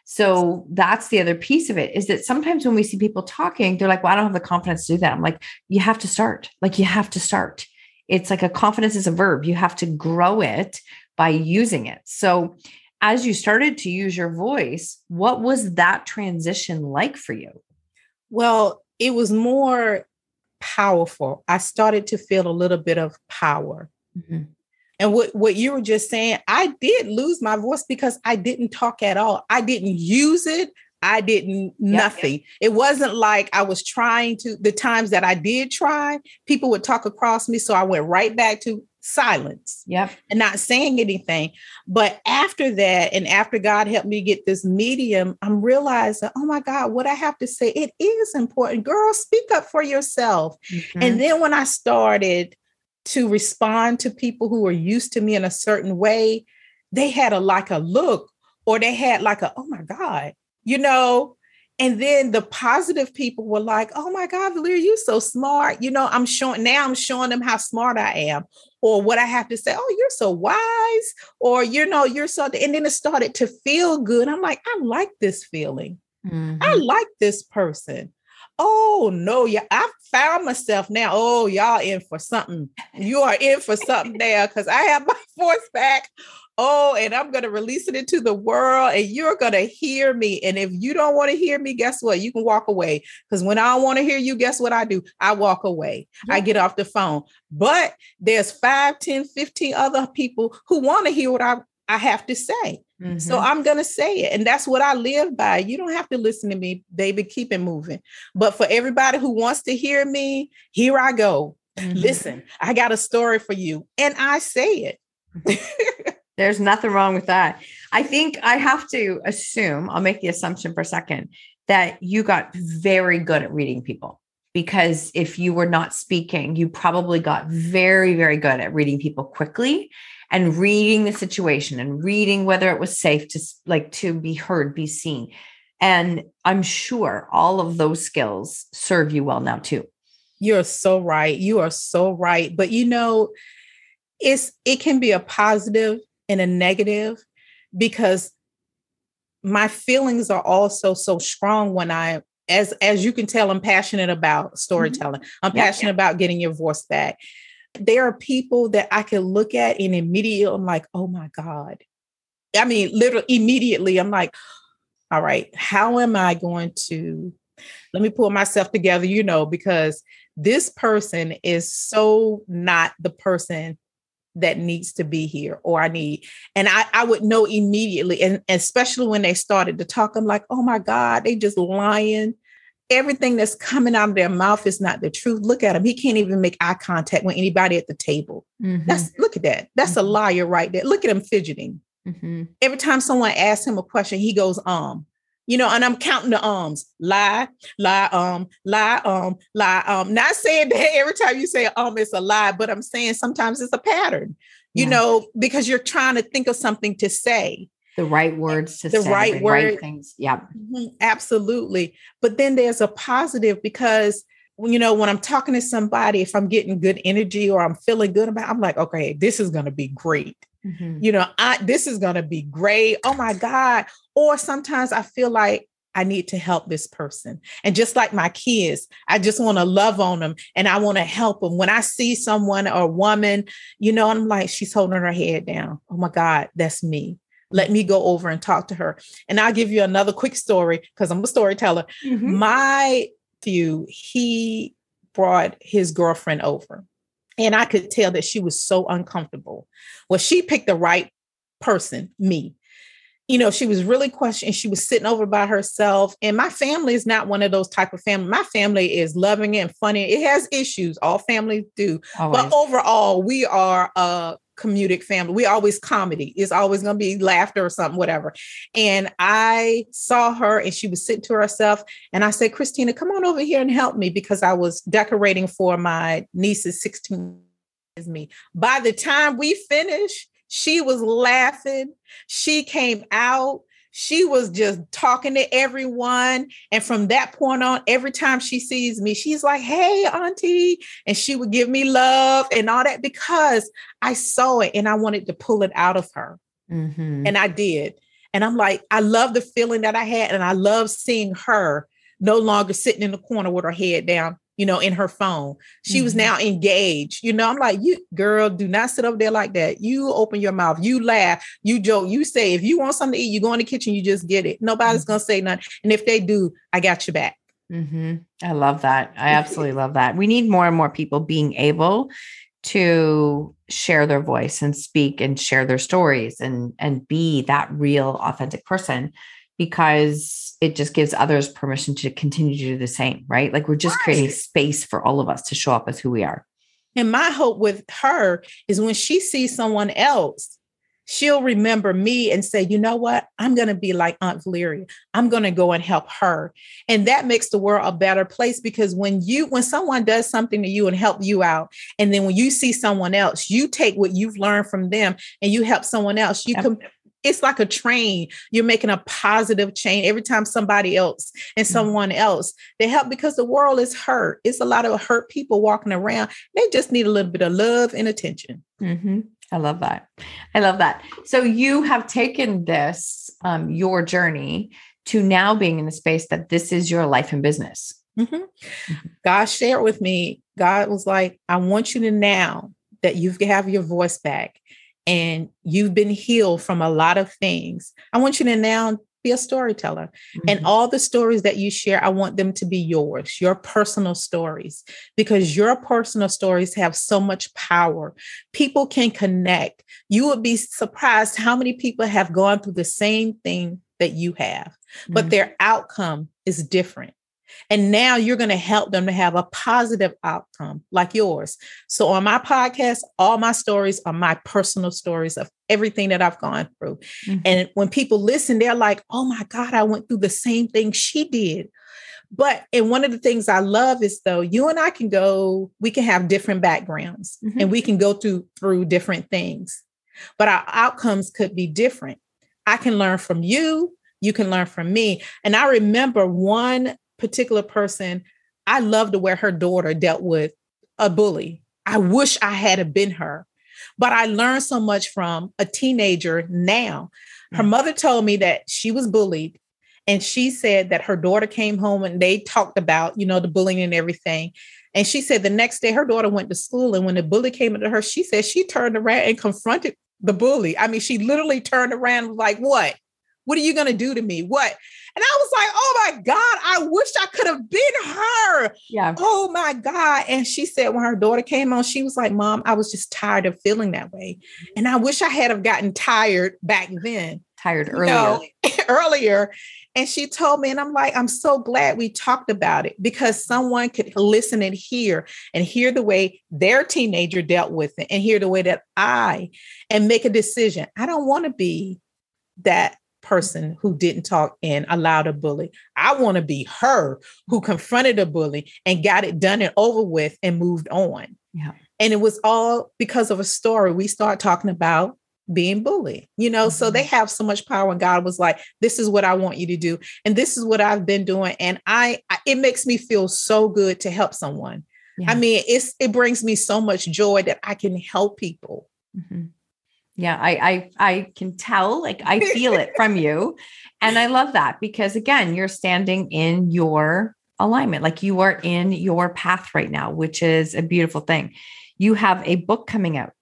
So that's the other piece of it is that sometimes when we see people talking, they're like, well, I don't have the confidence to do that. I'm like, you have to start. Like, you have to start. It's like a confidence is a verb. You have to grow it by using it. So, as you started to use your voice, what was that transition like for you? Well, it was more powerful. I started to feel a little bit of power. Mm-hmm. And what, what you were just saying, I did lose my voice because I didn't talk at all. I didn't use it. I didn't nothing. Yep. It wasn't like I was trying to, the times that I did try, people would talk across me. So I went right back to silence. Yep. And not saying anything. But after that, and after God helped me get this medium, I'm realizing, oh my God, what I have to say, it is important. Girl, speak up for yourself. Mm-hmm. And then when I started to respond to people who were used to me in a certain way, they had a like a look or they had like a, oh my God, you know. And then the positive people were like, oh my God, Valeria, you're so smart. You know, I'm showing now I'm showing them how smart I am, or what I have to say, oh, you're so wise, or you know, you're so and then it started to feel good. I'm like, I like this feeling. Mm-hmm. I like this person. Oh no, yeah, I found myself now. Oh, y'all in for something. You are in for something there because I have my voice back. Oh, and I'm going to release it into the world, and you're going to hear me. And if you don't want to hear me, guess what? You can walk away. Because when I don't want to hear you, guess what I do? I walk away. Yeah. I get off the phone. But there's 5, 10, 15 other people who want to hear what I, I have to say. Mm-hmm. So I'm going to say it. And that's what I live by. You don't have to listen to me, baby. Keep it moving. But for everybody who wants to hear me, here I go. Mm-hmm. Listen, I got a story for you. And I say it. There's nothing wrong with that. I think I have to assume, I'll make the assumption for a second, that you got very good at reading people. Because if you were not speaking, you probably got very, very good at reading people quickly and reading the situation and reading whether it was safe to like to be heard, be seen. And I'm sure all of those skills serve you well now too. You're so right. You are so right. But you know, it's it can be a positive and a negative because my feelings are also so strong when I as as you can tell I'm passionate about mm-hmm. storytelling. Mm-hmm. I'm passionate yeah. about getting your voice back. There are people that I can look at and immediately I'm like, "Oh my god." I mean, literally immediately I'm like, "All right, how am I going to let me pull myself together, you know, because this person is so not the person that needs to be here or I need. And I, I would know immediately. And, especially when they started to talk, I'm like, oh my God, they just lying. Everything that's coming out of their mouth is not the truth. Look at him. He can't even make eye contact with anybody at the table. Mm-hmm. That's look at that. That's mm-hmm. a liar right there. Look at him fidgeting. Mm-hmm. Every time someone asks him a question, he goes, um, you know, and I'm counting the ums. Lie, lie, um, lie, um, lie, um. Not saying that every time you say um, it's a lie, but I'm saying sometimes it's a pattern, you yeah. know, because you're trying to think of something to say. The right words to the say, right the word. right things. Yeah. Mm-hmm, absolutely. But then there's a positive because you know, when I'm talking to somebody, if I'm getting good energy or I'm feeling good about, I'm like, okay, this is going to be great. Mm-hmm. You know, I this is going to be great. Oh my God. Or sometimes I feel like I need to help this person. And just like my kids, I just want to love on them and I want to help them. When I see someone or a woman, you know, I'm like, she's holding her head down. Oh my God, that's me. Let me go over and talk to her. And I'll give you another quick story because I'm a storyteller. Mm-hmm. My few, he brought his girlfriend over and I could tell that she was so uncomfortable. Well, she picked the right person, me. You know, she was really questioning. She was sitting over by herself. And my family is not one of those type of family. My family is loving and funny. It has issues. All families do. Always. But overall, we are a comedic family. We always comedy. It's always going to be laughter or something, whatever. And I saw her and she was sitting to herself. And I said, Christina, come on over here and help me because I was decorating for my niece's 16 is me. By the time we finished, she was laughing. She came out she was just talking to everyone. And from that point on, every time she sees me, she's like, Hey, Auntie. And she would give me love and all that because I saw it and I wanted to pull it out of her. Mm-hmm. And I did. And I'm like, I love the feeling that I had. And I love seeing her no longer sitting in the corner with her head down, you know, in her phone. She mm-hmm. was now engaged. You know, I'm like, you girl, do not sit up there like that. You open your mouth, you laugh, you joke, you say, if you want something to eat, you go in the kitchen, you just get it. Nobody's mm-hmm. gonna say nothing. And if they do, I got your back. Mm-hmm. I love that. I absolutely love that. We need more and more people being able to share their voice and speak and share their stories and and be that real authentic person because it just gives others permission to continue to do the same, right? Like we're just right. creating space for all of us to show up as who we are. And my hope with her is when she sees someone else, she'll remember me and say, you know what? I'm going to be like Aunt Valeria. I'm going to go and help her. And that makes the world a better place because when you, when someone does something to you and help you out, and then when you see someone else, you take what you've learned from them and you help someone else, you yep. can it's like a train. You're making a positive change every time somebody else and mm-hmm. someone else they help because the world is hurt. It's a lot of hurt people walking around. They just need a little bit of love and attention. Mm-hmm. I love that. I love that. So you have taken this, um, your journey to now being in the space that this is your life and business Mm-hmm. God shared with me, God was like, I want you to now that you have your voice back and you've been healed from a lot of things. I want you to now be a storyteller. Mm-hmm. And all the stories that you share, I want them to be yours, your personal stories, because your personal stories have so much power. People can connect. You would be surprised how many people have gone through the same thing that you have, mm-hmm. but their outcome is different. And now you're going to help them to have a positive outcome like yours. So on my podcast, all my stories are my personal stories of everything that I've gone through. Mm-hmm. And when people listen, they're like, oh my God, I went through the same thing she did. But and one of the things I love is though you and I can go, we can have different backgrounds mm-hmm. and we can go through through different things, but our outcomes could be different. I can learn from you, you can learn from me. And I remember one particular person, I love the way her daughter dealt with a bully. I wish I had been her. But I learned so much from a teenager now. Her mm. mother told me that she was bullied. And she said that her daughter came home and they talked about, you know, the bullying and everything. And she said the next day her daughter went to school. And when the bully came into her, she said she turned around and confronted the bully. I mean, she literally turned around like, what? What are you going to do to me? What? And I was like, oh my God, I wish I could have been her. Yeah. Oh my God. And she said when her daughter came on, she was like, Mom, I was just tired of feeling that way. Mm-hmm. And I wish I had have gotten tired back then. Tired earlier. know, earlier. And she told me, and I'm like, I'm so glad we talked about it because someone could listen and hear and hear the way their teenager dealt with it and hear the way that I and make a decision. I don't want to be that person who didn't talk and allowed a bully. I want to be her who confronted a bully and got it done and over with and moved on. Yeah. And it was all because of a story. We start talking about being bullied, you know, mm-hmm. so they have so much power. And God was like, this is what I want you to do. And this is what I've been doing. And I, I it makes me feel so good to help someone. Yeah. I mean, it's it brings me so much joy that I can help people. Mm-hmm. Yeah, I I I can tell, like I feel it from you. And I love that because again, you're standing in your alignment. Like you are in your path right now, which is a beautiful thing. You have a book coming out.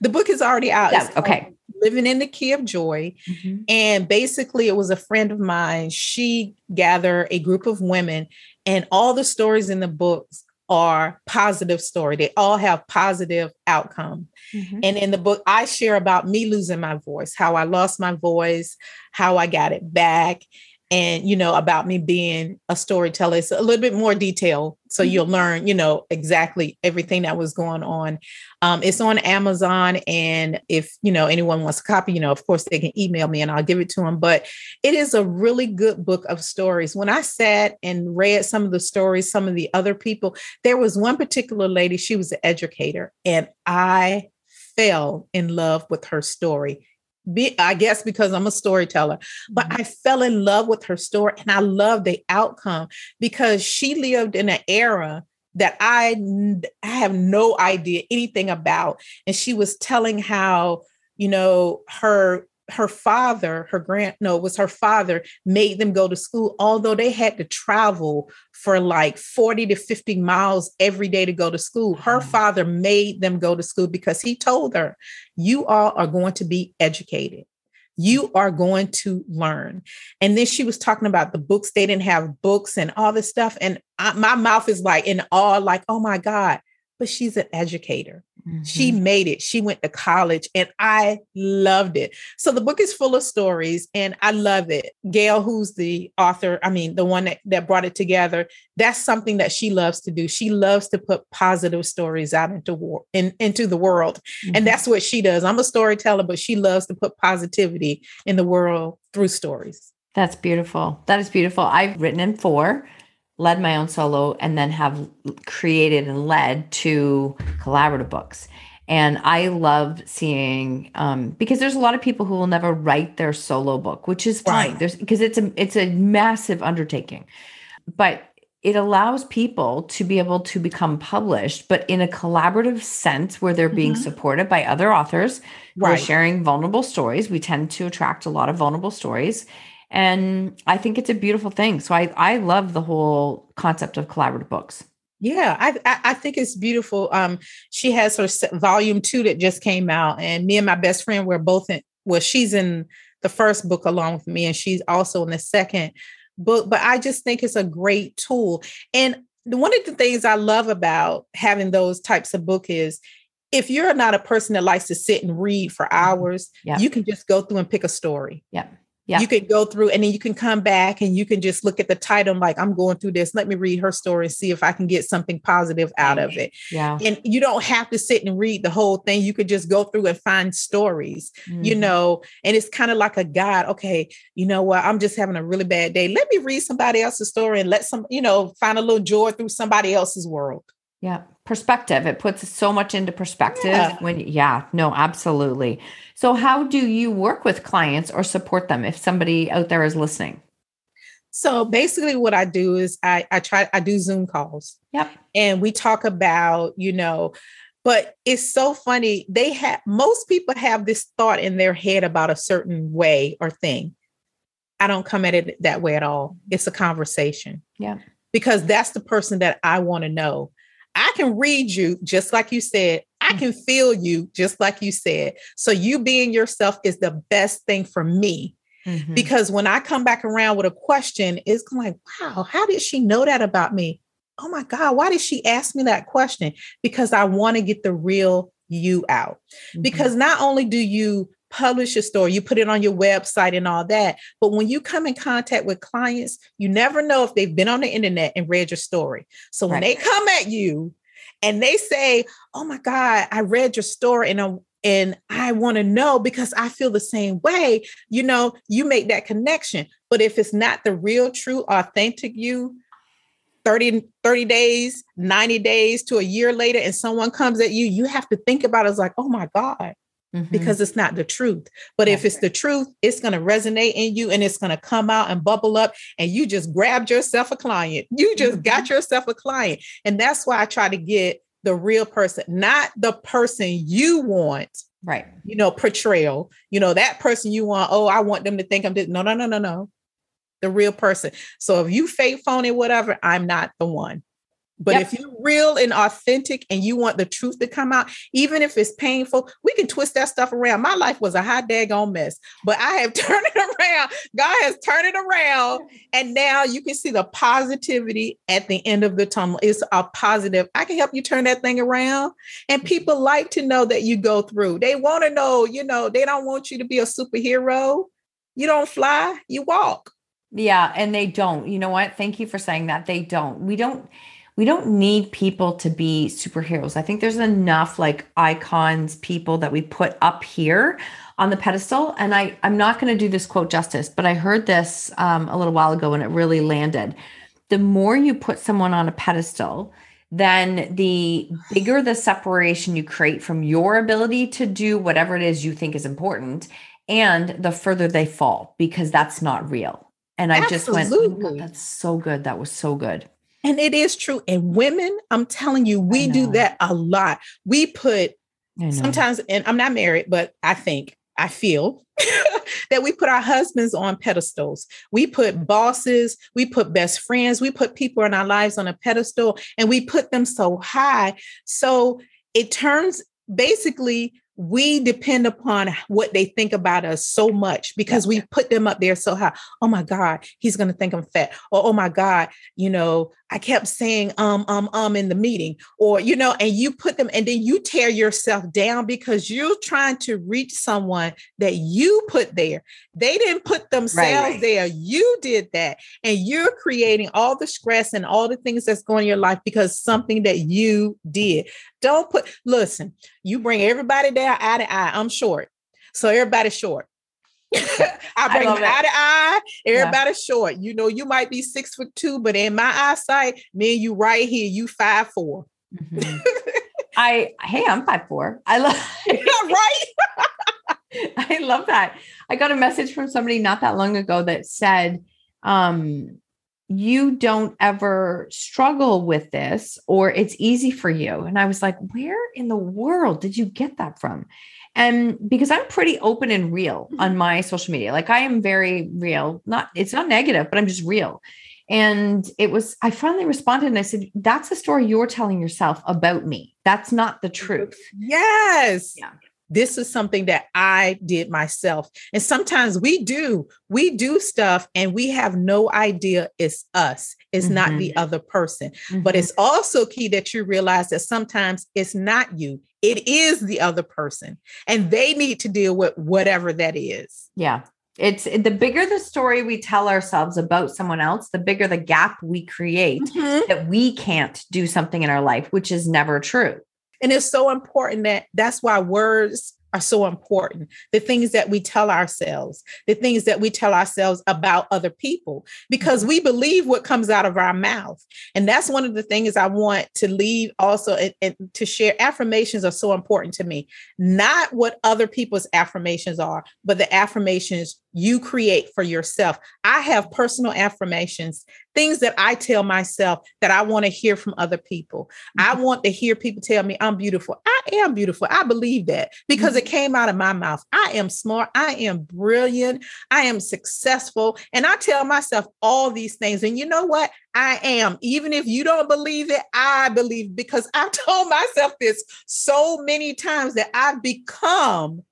The book is already out. Yeah, okay. Living in the Key of Joy. Mm-hmm. And basically, it was a friend of mine. She gathered a group of women, and all the stories in the books are positive story. They all have positive outcome. Mm-hmm. And in the book, I share about me losing my voice, how I lost my voice, how I got it back, and you know about me being a storyteller it's a little bit more detail so mm-hmm. you'll learn you know exactly everything that was going on. Um, it's on amazon and if you know anyone wants a copy you know of course they can email me and i'll give it to them but it is a really good book of stories. When i sat and read some of the stories some of the other people there was one particular lady she was an educator and i fell in love with her story be, I guess because I'm a storyteller, but mm-hmm. I fell in love with her story and I love the outcome because she lived in an era that I, I have no idea anything about. And she was telling how, you know, her her father, her grand, no, it was her father made them go to school, although they had to travel for like 40 to 50 miles every day to go to school. Her father made them go to school because he told her, You all are going to be educated. You are going to learn. And then she was talking about the books. They didn't have books and all this stuff. And I, my mouth is like in awe, like, oh my God, but she's an educator. Mm-hmm. She made it. She went to college and I loved it. So the book is full of stories and I love it. Gail, who's the author, I mean, the one that, that brought it together, that's something that she loves to do. She loves to put positive stories out into war in, into the world. Mm-hmm. And that's what she does. I'm a storyteller, but she loves to put positivity in the world through stories. That's beautiful. That is beautiful. I've written in four led my own solo, and then have created and led two collaborative books. And I love seeing um, because there's a lot of people who will never write their solo book, which is fine. Right. There's because it's a it's a massive undertaking, but it allows people to be able to become published, but in a collaborative sense where they're being mm-hmm. supported by other authors right. who are sharing vulnerable stories. We tend to attract a lot of vulnerable stories And I think it's a beautiful thing. So I, I love the whole concept of collaborative books. Yeah, I, I, think it's beautiful. Um, she has her volume two that just came out, and me and my best friend were both in. Well, she's in the first book along with me, and she's also in the second book. But I just think it's a great tool. And one of the things I love about having those types of book is if you're not a person that likes to sit and read for mm-hmm. hours, yeah. you can just go through and pick a story. Yeah. Yeah. You can go through and then you can come back and you can just look at the title and like, I'm going through this. Let me read her story and see if I can get something positive out of it. Yeah. And you don't have to sit and read the whole thing. You could just go through and find stories, mm-hmm. you know, and it's kind of like a guide. Okay, you know what? I'm just having a really bad day. Let me read somebody else's story and let some, you know, find a little joy through somebody else's world. Yeah. Perspective. It puts so much into perspective yeah. when, yeah, no, absolutely. So, how do you work with clients or support them if somebody out there is listening? So basically, what I do is I, I try, I do Zoom calls. Yep. And we talk about, you know, but it's so funny. They have, most people have this thought in their head about a certain way or thing. I don't come at it that way at all. It's a conversation. Yeah. Because that's the person that I want to know. I can read you, just like you said. I mm. can feel you, just like you said. So, you being yourself is the best thing for me. Mm-hmm. Because when I come back around with a question, it's like, wow, how did she know that about me? Oh my God, why did she ask me that question? Because I want to get the real you out. Mm-hmm. Because not only do you publish your story, you put it on your website and all that. But when you come in contact with clients, you never know if they've been on the internet and read your story. So when right. they come at you and they say, "Oh my God, I read your story and I, and I want to know because I feel the same way," you know, you make that connection. But if it's not the real, true, authentic you, 30, 30 days, 90 days to a year later, and someone comes at you, you have to think about it as like, oh my God, mm-hmm. because it's not the truth. But if it's the truth, it's going to resonate in you and it's going to come out and bubble up. And you just grabbed yourself a client. You just mm-hmm. got yourself a client. And that's why I try to get the real person, not the person you want. Right. You know, portrayal. You know, that person you want, oh, I want them to think I'm this. No, no, no, no, no. The real person. So if you fake phony, whatever, I'm not the one. But yep. if you're real and authentic and you want the truth to come out, even if it's painful, we can twist that stuff around. My life was a hot daggone mess, but I have turned it around. God has turned it around. And now you can see the positivity at the end of the tunnel. It's a positive. I can help you turn that thing around. And mm-hmm. people like to know that you go through. They want to know, you know, they don't want you to be a superhero. You don't fly, you walk. Yeah. And they don't. You know what? Thank you for saying that. They don't. We don't we don't need people to be superheroes. I think there's enough like icons, people that we put up here on the pedestal. And I, I'm not going to do this quote justice, but I heard this um, a little while ago and it really landed. The more you put someone on a pedestal, then the bigger the separation you create from your ability to do whatever it is you think is important, and the further they fall because that's not real. And I Absolutely. just went, oh that's so good. That was so good. And it is true. And women, I'm telling you, we do that a lot. We put sometimes, and I'm not married, but I think, I feel that we put our husbands on pedestals. We put bosses, we put best friends, we put people in our lives on a pedestal, and we put them so high. So it turns basically we depend upon what they think about us so much because we put them up there so high. Oh my God, he's going to think I'm fat. Or, oh my God, you know, I kept saying um, um, um in the meeting, or, you know, and you put them and then you tear yourself down because you're trying to reach someone that you put there. They didn't put themselves right, right. there. You did that. And you're creating all the stress and all the things that's going in your life because something that you did. Don't put, listen, you bring everybody down eye to eye. I'm short. So everybody's short. I bring I eye to eye. Everybody's yeah. short. You know, you might be six foot two, but in my eyesight, me and you right here, you five four. Mm-hmm. I hey, I'm five four. I love right. I love that. I got a message from somebody not that long ago that said, um, you don't ever struggle with this or it's easy for you. And I was like, where in the world did you get that from? And because I'm pretty open and real on Mhm. my social media, like I am very real, not, it's not negative, but I'm just real. And it was, I finally responded and I said, That's a story you're telling yourself about me. That's not the truth. Yes. Yeah. This is something that I did myself. And sometimes we do, we do stuff and we have no idea it's us, it's not Mhm. the other person. But Mhm. it's also key that you realize that sometimes it's not you, it is the other person, and they need to deal with whatever that is. Yeah. It's the bigger the story we tell ourselves about someone else, the bigger the gap we create that we can't do something in our life, which is never true. And it's so important that that's why words are so important. The things that we tell ourselves, the things that we tell ourselves about other people, because mm-hmm. we believe what comes out of our mouth. And that's one of the things I want to leave also and, and to share. Affirmations are so important to me, not what other people's affirmations are, but the affirmations you create for yourself. I have personal affirmations, things that I tell myself that I want to hear from other people. I mm-hmm. want to hear people tell me I'm beautiful. I am beautiful. I believe that because mm-hmm. it came out of my mouth. I am smart. I am brilliant. I am successful. And I tell myself all these things. And you know what? I am. Even if you don't believe it, I believe because I've told myself this so many times that I've become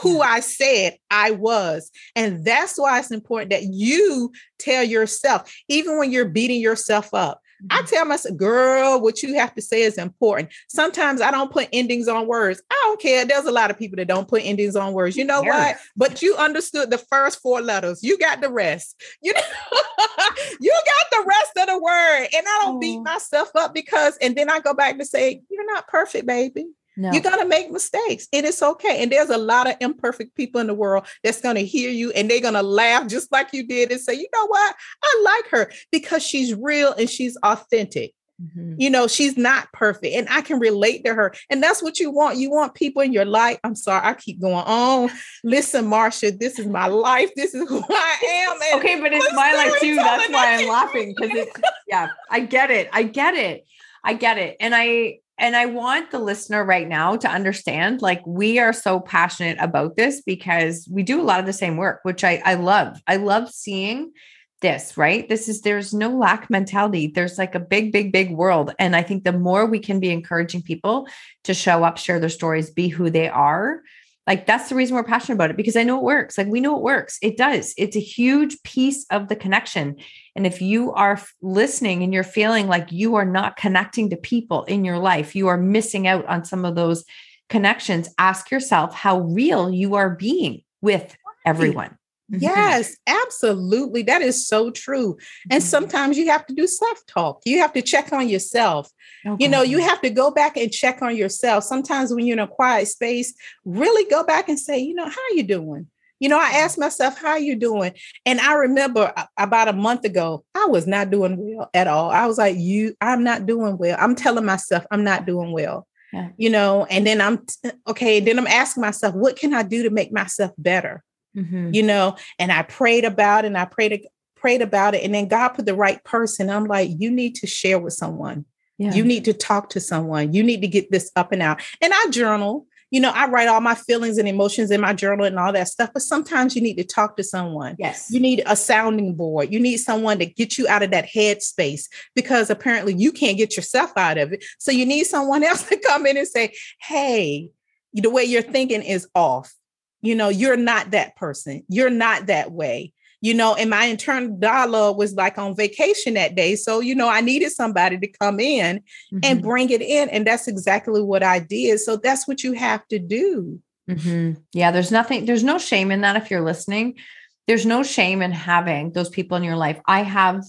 who I said I was. And that's why it's important that you tell yourself, even when you're beating yourself up. I mm-hmm. tell myself, girl, what you have to say is important. Sometimes I don't put endings on words. I don't care. There's a lot of people that don't put endings on words. You know what? But you understood the first four letters. You got the rest. You know, you got the rest of the word. And I don't beat Oh. myself up because, and then I go back to say, you're not perfect, baby. No. You're going to make mistakes and it's okay. And there's a lot of imperfect people in the world that's going to hear you and they're going to laugh just like you did and say, you know what? I like her because she's real and she's authentic. Mhm. You know, she's not perfect and I can relate to her. And that's what you want. You want people in your life. I'm sorry, I keep going on. Listen, Marsha, this is my life. This is who I am. Okay, but it's my life too. That's why I'm laughing because it's yeah, I get it. I get it. I get it. And I and I want the listener right now to understand like we are so passionate about this because we do a lot of the same work, which I I love. I love seeing this, right? This is there's no lack mentality. There's like a big, big, big world. And I think the more we can be encouraging people to show up, share their stories, be who they are, like that's the reason we're passionate about it because I know it works. Like we know it works. It does. It's a huge piece of the connection. And if you are listening and you're feeling like you are not connecting to people in your life, you are missing out on some of those connections, ask yourself how real you are being with everyone. Mhm. Yes, absolutely. That is so true. And Mhm. sometimes you have to do self talk. You have to check on yourself. You know, you have to go back and check on yourself. Sometimes when you're in a quiet space, really go back and say, you know, how are you doing? You know, I asked myself, how are you doing? And I remember about a month ago, I was not doing well at all. I was like, you, I'm not doing well. I'm telling myself I'm not doing well. Yeah. You know, and then I'm okay. Then I'm asking myself, what can I do to make myself better? Mhm. you know and i prayed about it and i prayed prayed about it and then god put the right person i'm like you need to share with someone. Yeah. you need to talk to someone. You need to get this up and out. And i journal you know i write all my feelings and emotions in my journal and all that stuff but sometimes you need to talk to someone. Yes. you need a sounding board. You need someone to get you out of that head space because apparently you can't get yourself out of it. So you need someone else to come in and say hey the way you're thinking is off you know you're not that person you're not that way you know and my internal dialogue was like on vacation that day so you know i needed somebody to come in and Mhm. bring it in and that's exactly what i did so that's what you have to do Mhm. Yeah, there's nothing, there's no shame in that if you're listening. There's no shame in having those people in your life. I have,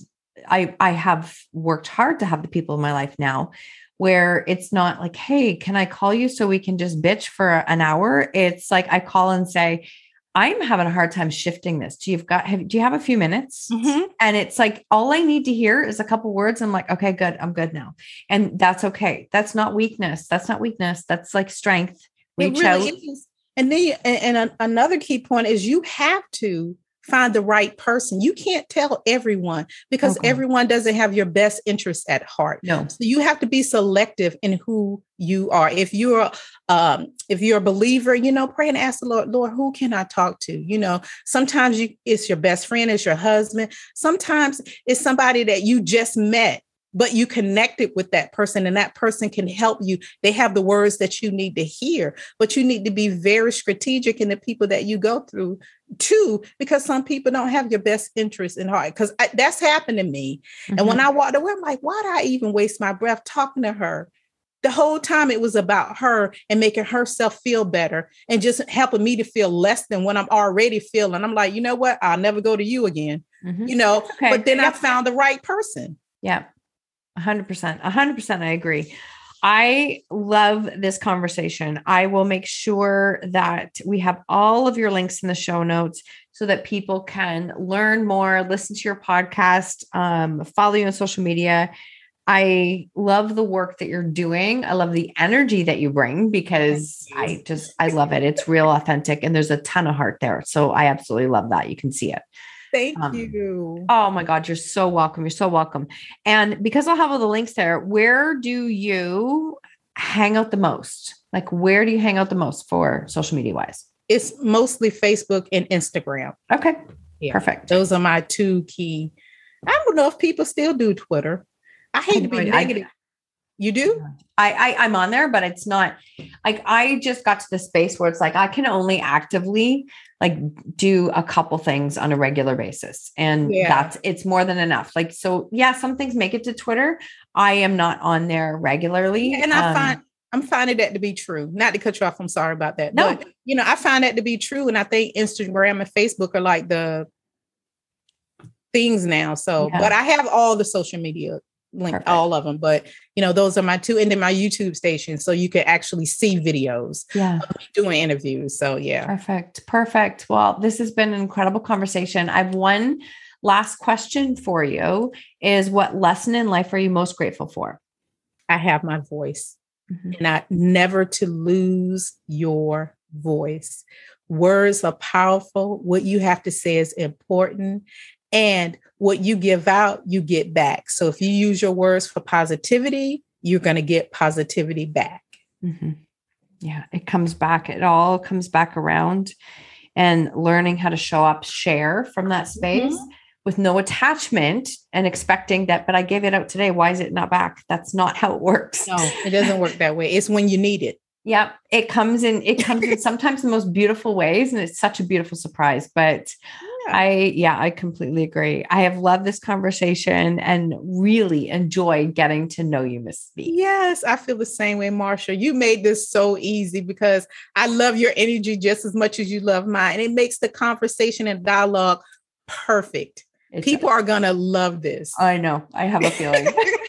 I, I have worked hard to have the people in my life now where it's not like, hey, can I call you so we can just bitch for an hour? It's like I call and say, I'm having a hard time shifting this. Do you've got have do you have a few minutes? Mm-hmm. And it's like all I need to hear is a couple words. I'm like, okay, good. I'm good now. And that's okay. That's not weakness. That's not weakness. That's like strength. It Reach really out. is. And then, you- and, and another key point is you have to find the right person. You can't tell everyone because Okay. everyone doesn't have your best interests at heart. No. So you have to be selective in who you are. If you're um if you're a believer, you know, pray and ask the Lord, Lord, who can I talk to? You know, sometimes you it's your best friend, it's your husband. Sometimes it's somebody that you just met, but you connected with that person and that person can help you. They have the words that you need to hear, but you need to be very strategic in the people that you go through too, because some people don't have your best interest in heart. Because that's happened to me. And when Mhm. I walked away, I'm like, why did I even waste my breath talking to her? The whole time it was about her and making herself feel better and just helping me to feel less than what I'm already feeling. I'm like, you know what? I'll never go to you again. Mhm. You know, okay. but then I found the right person. Yeah. A hundred percent. A hundred percent. I agree. I love this conversation. I will make sure that we have all of your links in the show notes so that people can learn more, listen to your podcast, um, follow you on social media. I love the work that you're doing. I love the energy that you bring because I just I love it. It's real authentic and there's a ton of heart there. So I absolutely love that. You can see it. Thank Um, you. Oh my God, you're so welcome. You're so welcome. And because I'll have all the links there, where do you hang out the most? Like, where do you hang out the most for social media wise? It's mostly Facebook and Instagram. Okay. Yeah. Perfect. Those are my two key. I don't know if people still do Twitter. I hate to be I- negative. You do? I, I I'm on there, but it's not like I just got to the space where it's like I can only actively like do a couple things on a regular basis. And Yeah. that's it's more than enough. Like so yeah, some things make it to Twitter. I am not on there regularly. And I Um, find I'm finding that to be true. Not to cut you off. I'm sorry about that. No. But you know, I find that to be true. And I think Instagram and Facebook are like the things now. So, Yeah. but I have all the social media link, Perfect. all of them. But you know, those are my two, and then my YouTube station, so you can actually see videos yeah. doing interviews. So yeah. Perfect. Perfect. Well, this has been an incredible conversation. I've one last question for you is what lesson in life are you most grateful for? I have my voice. Mhm. and i never to lose your voice. Words are powerful. What you have to say is important. And what you give out, you get back. So if you use your words for positivity, you're going to get positivity back. Mhm. Yeah, it comes back. It all comes back around and learning how to show up, share from that space with no attachment and expecting that, but I gave it out today. Why is it not back? That's not how it works. No, it doesn't work that way. It's when you need it. Yep. It comes in, it comes in sometimes the most beautiful ways. And it's such a beautiful surprise. But. I, yeah, I completely agree. I have loved this conversation and really enjoyed getting to know you, Miss Speak. Yes, I feel the same way, Marsha. You made this so easy because I love your energy just as much as you love mine. And it makes the conversation and dialogue perfect. It's- People are going to love this. I know. I have a feeling.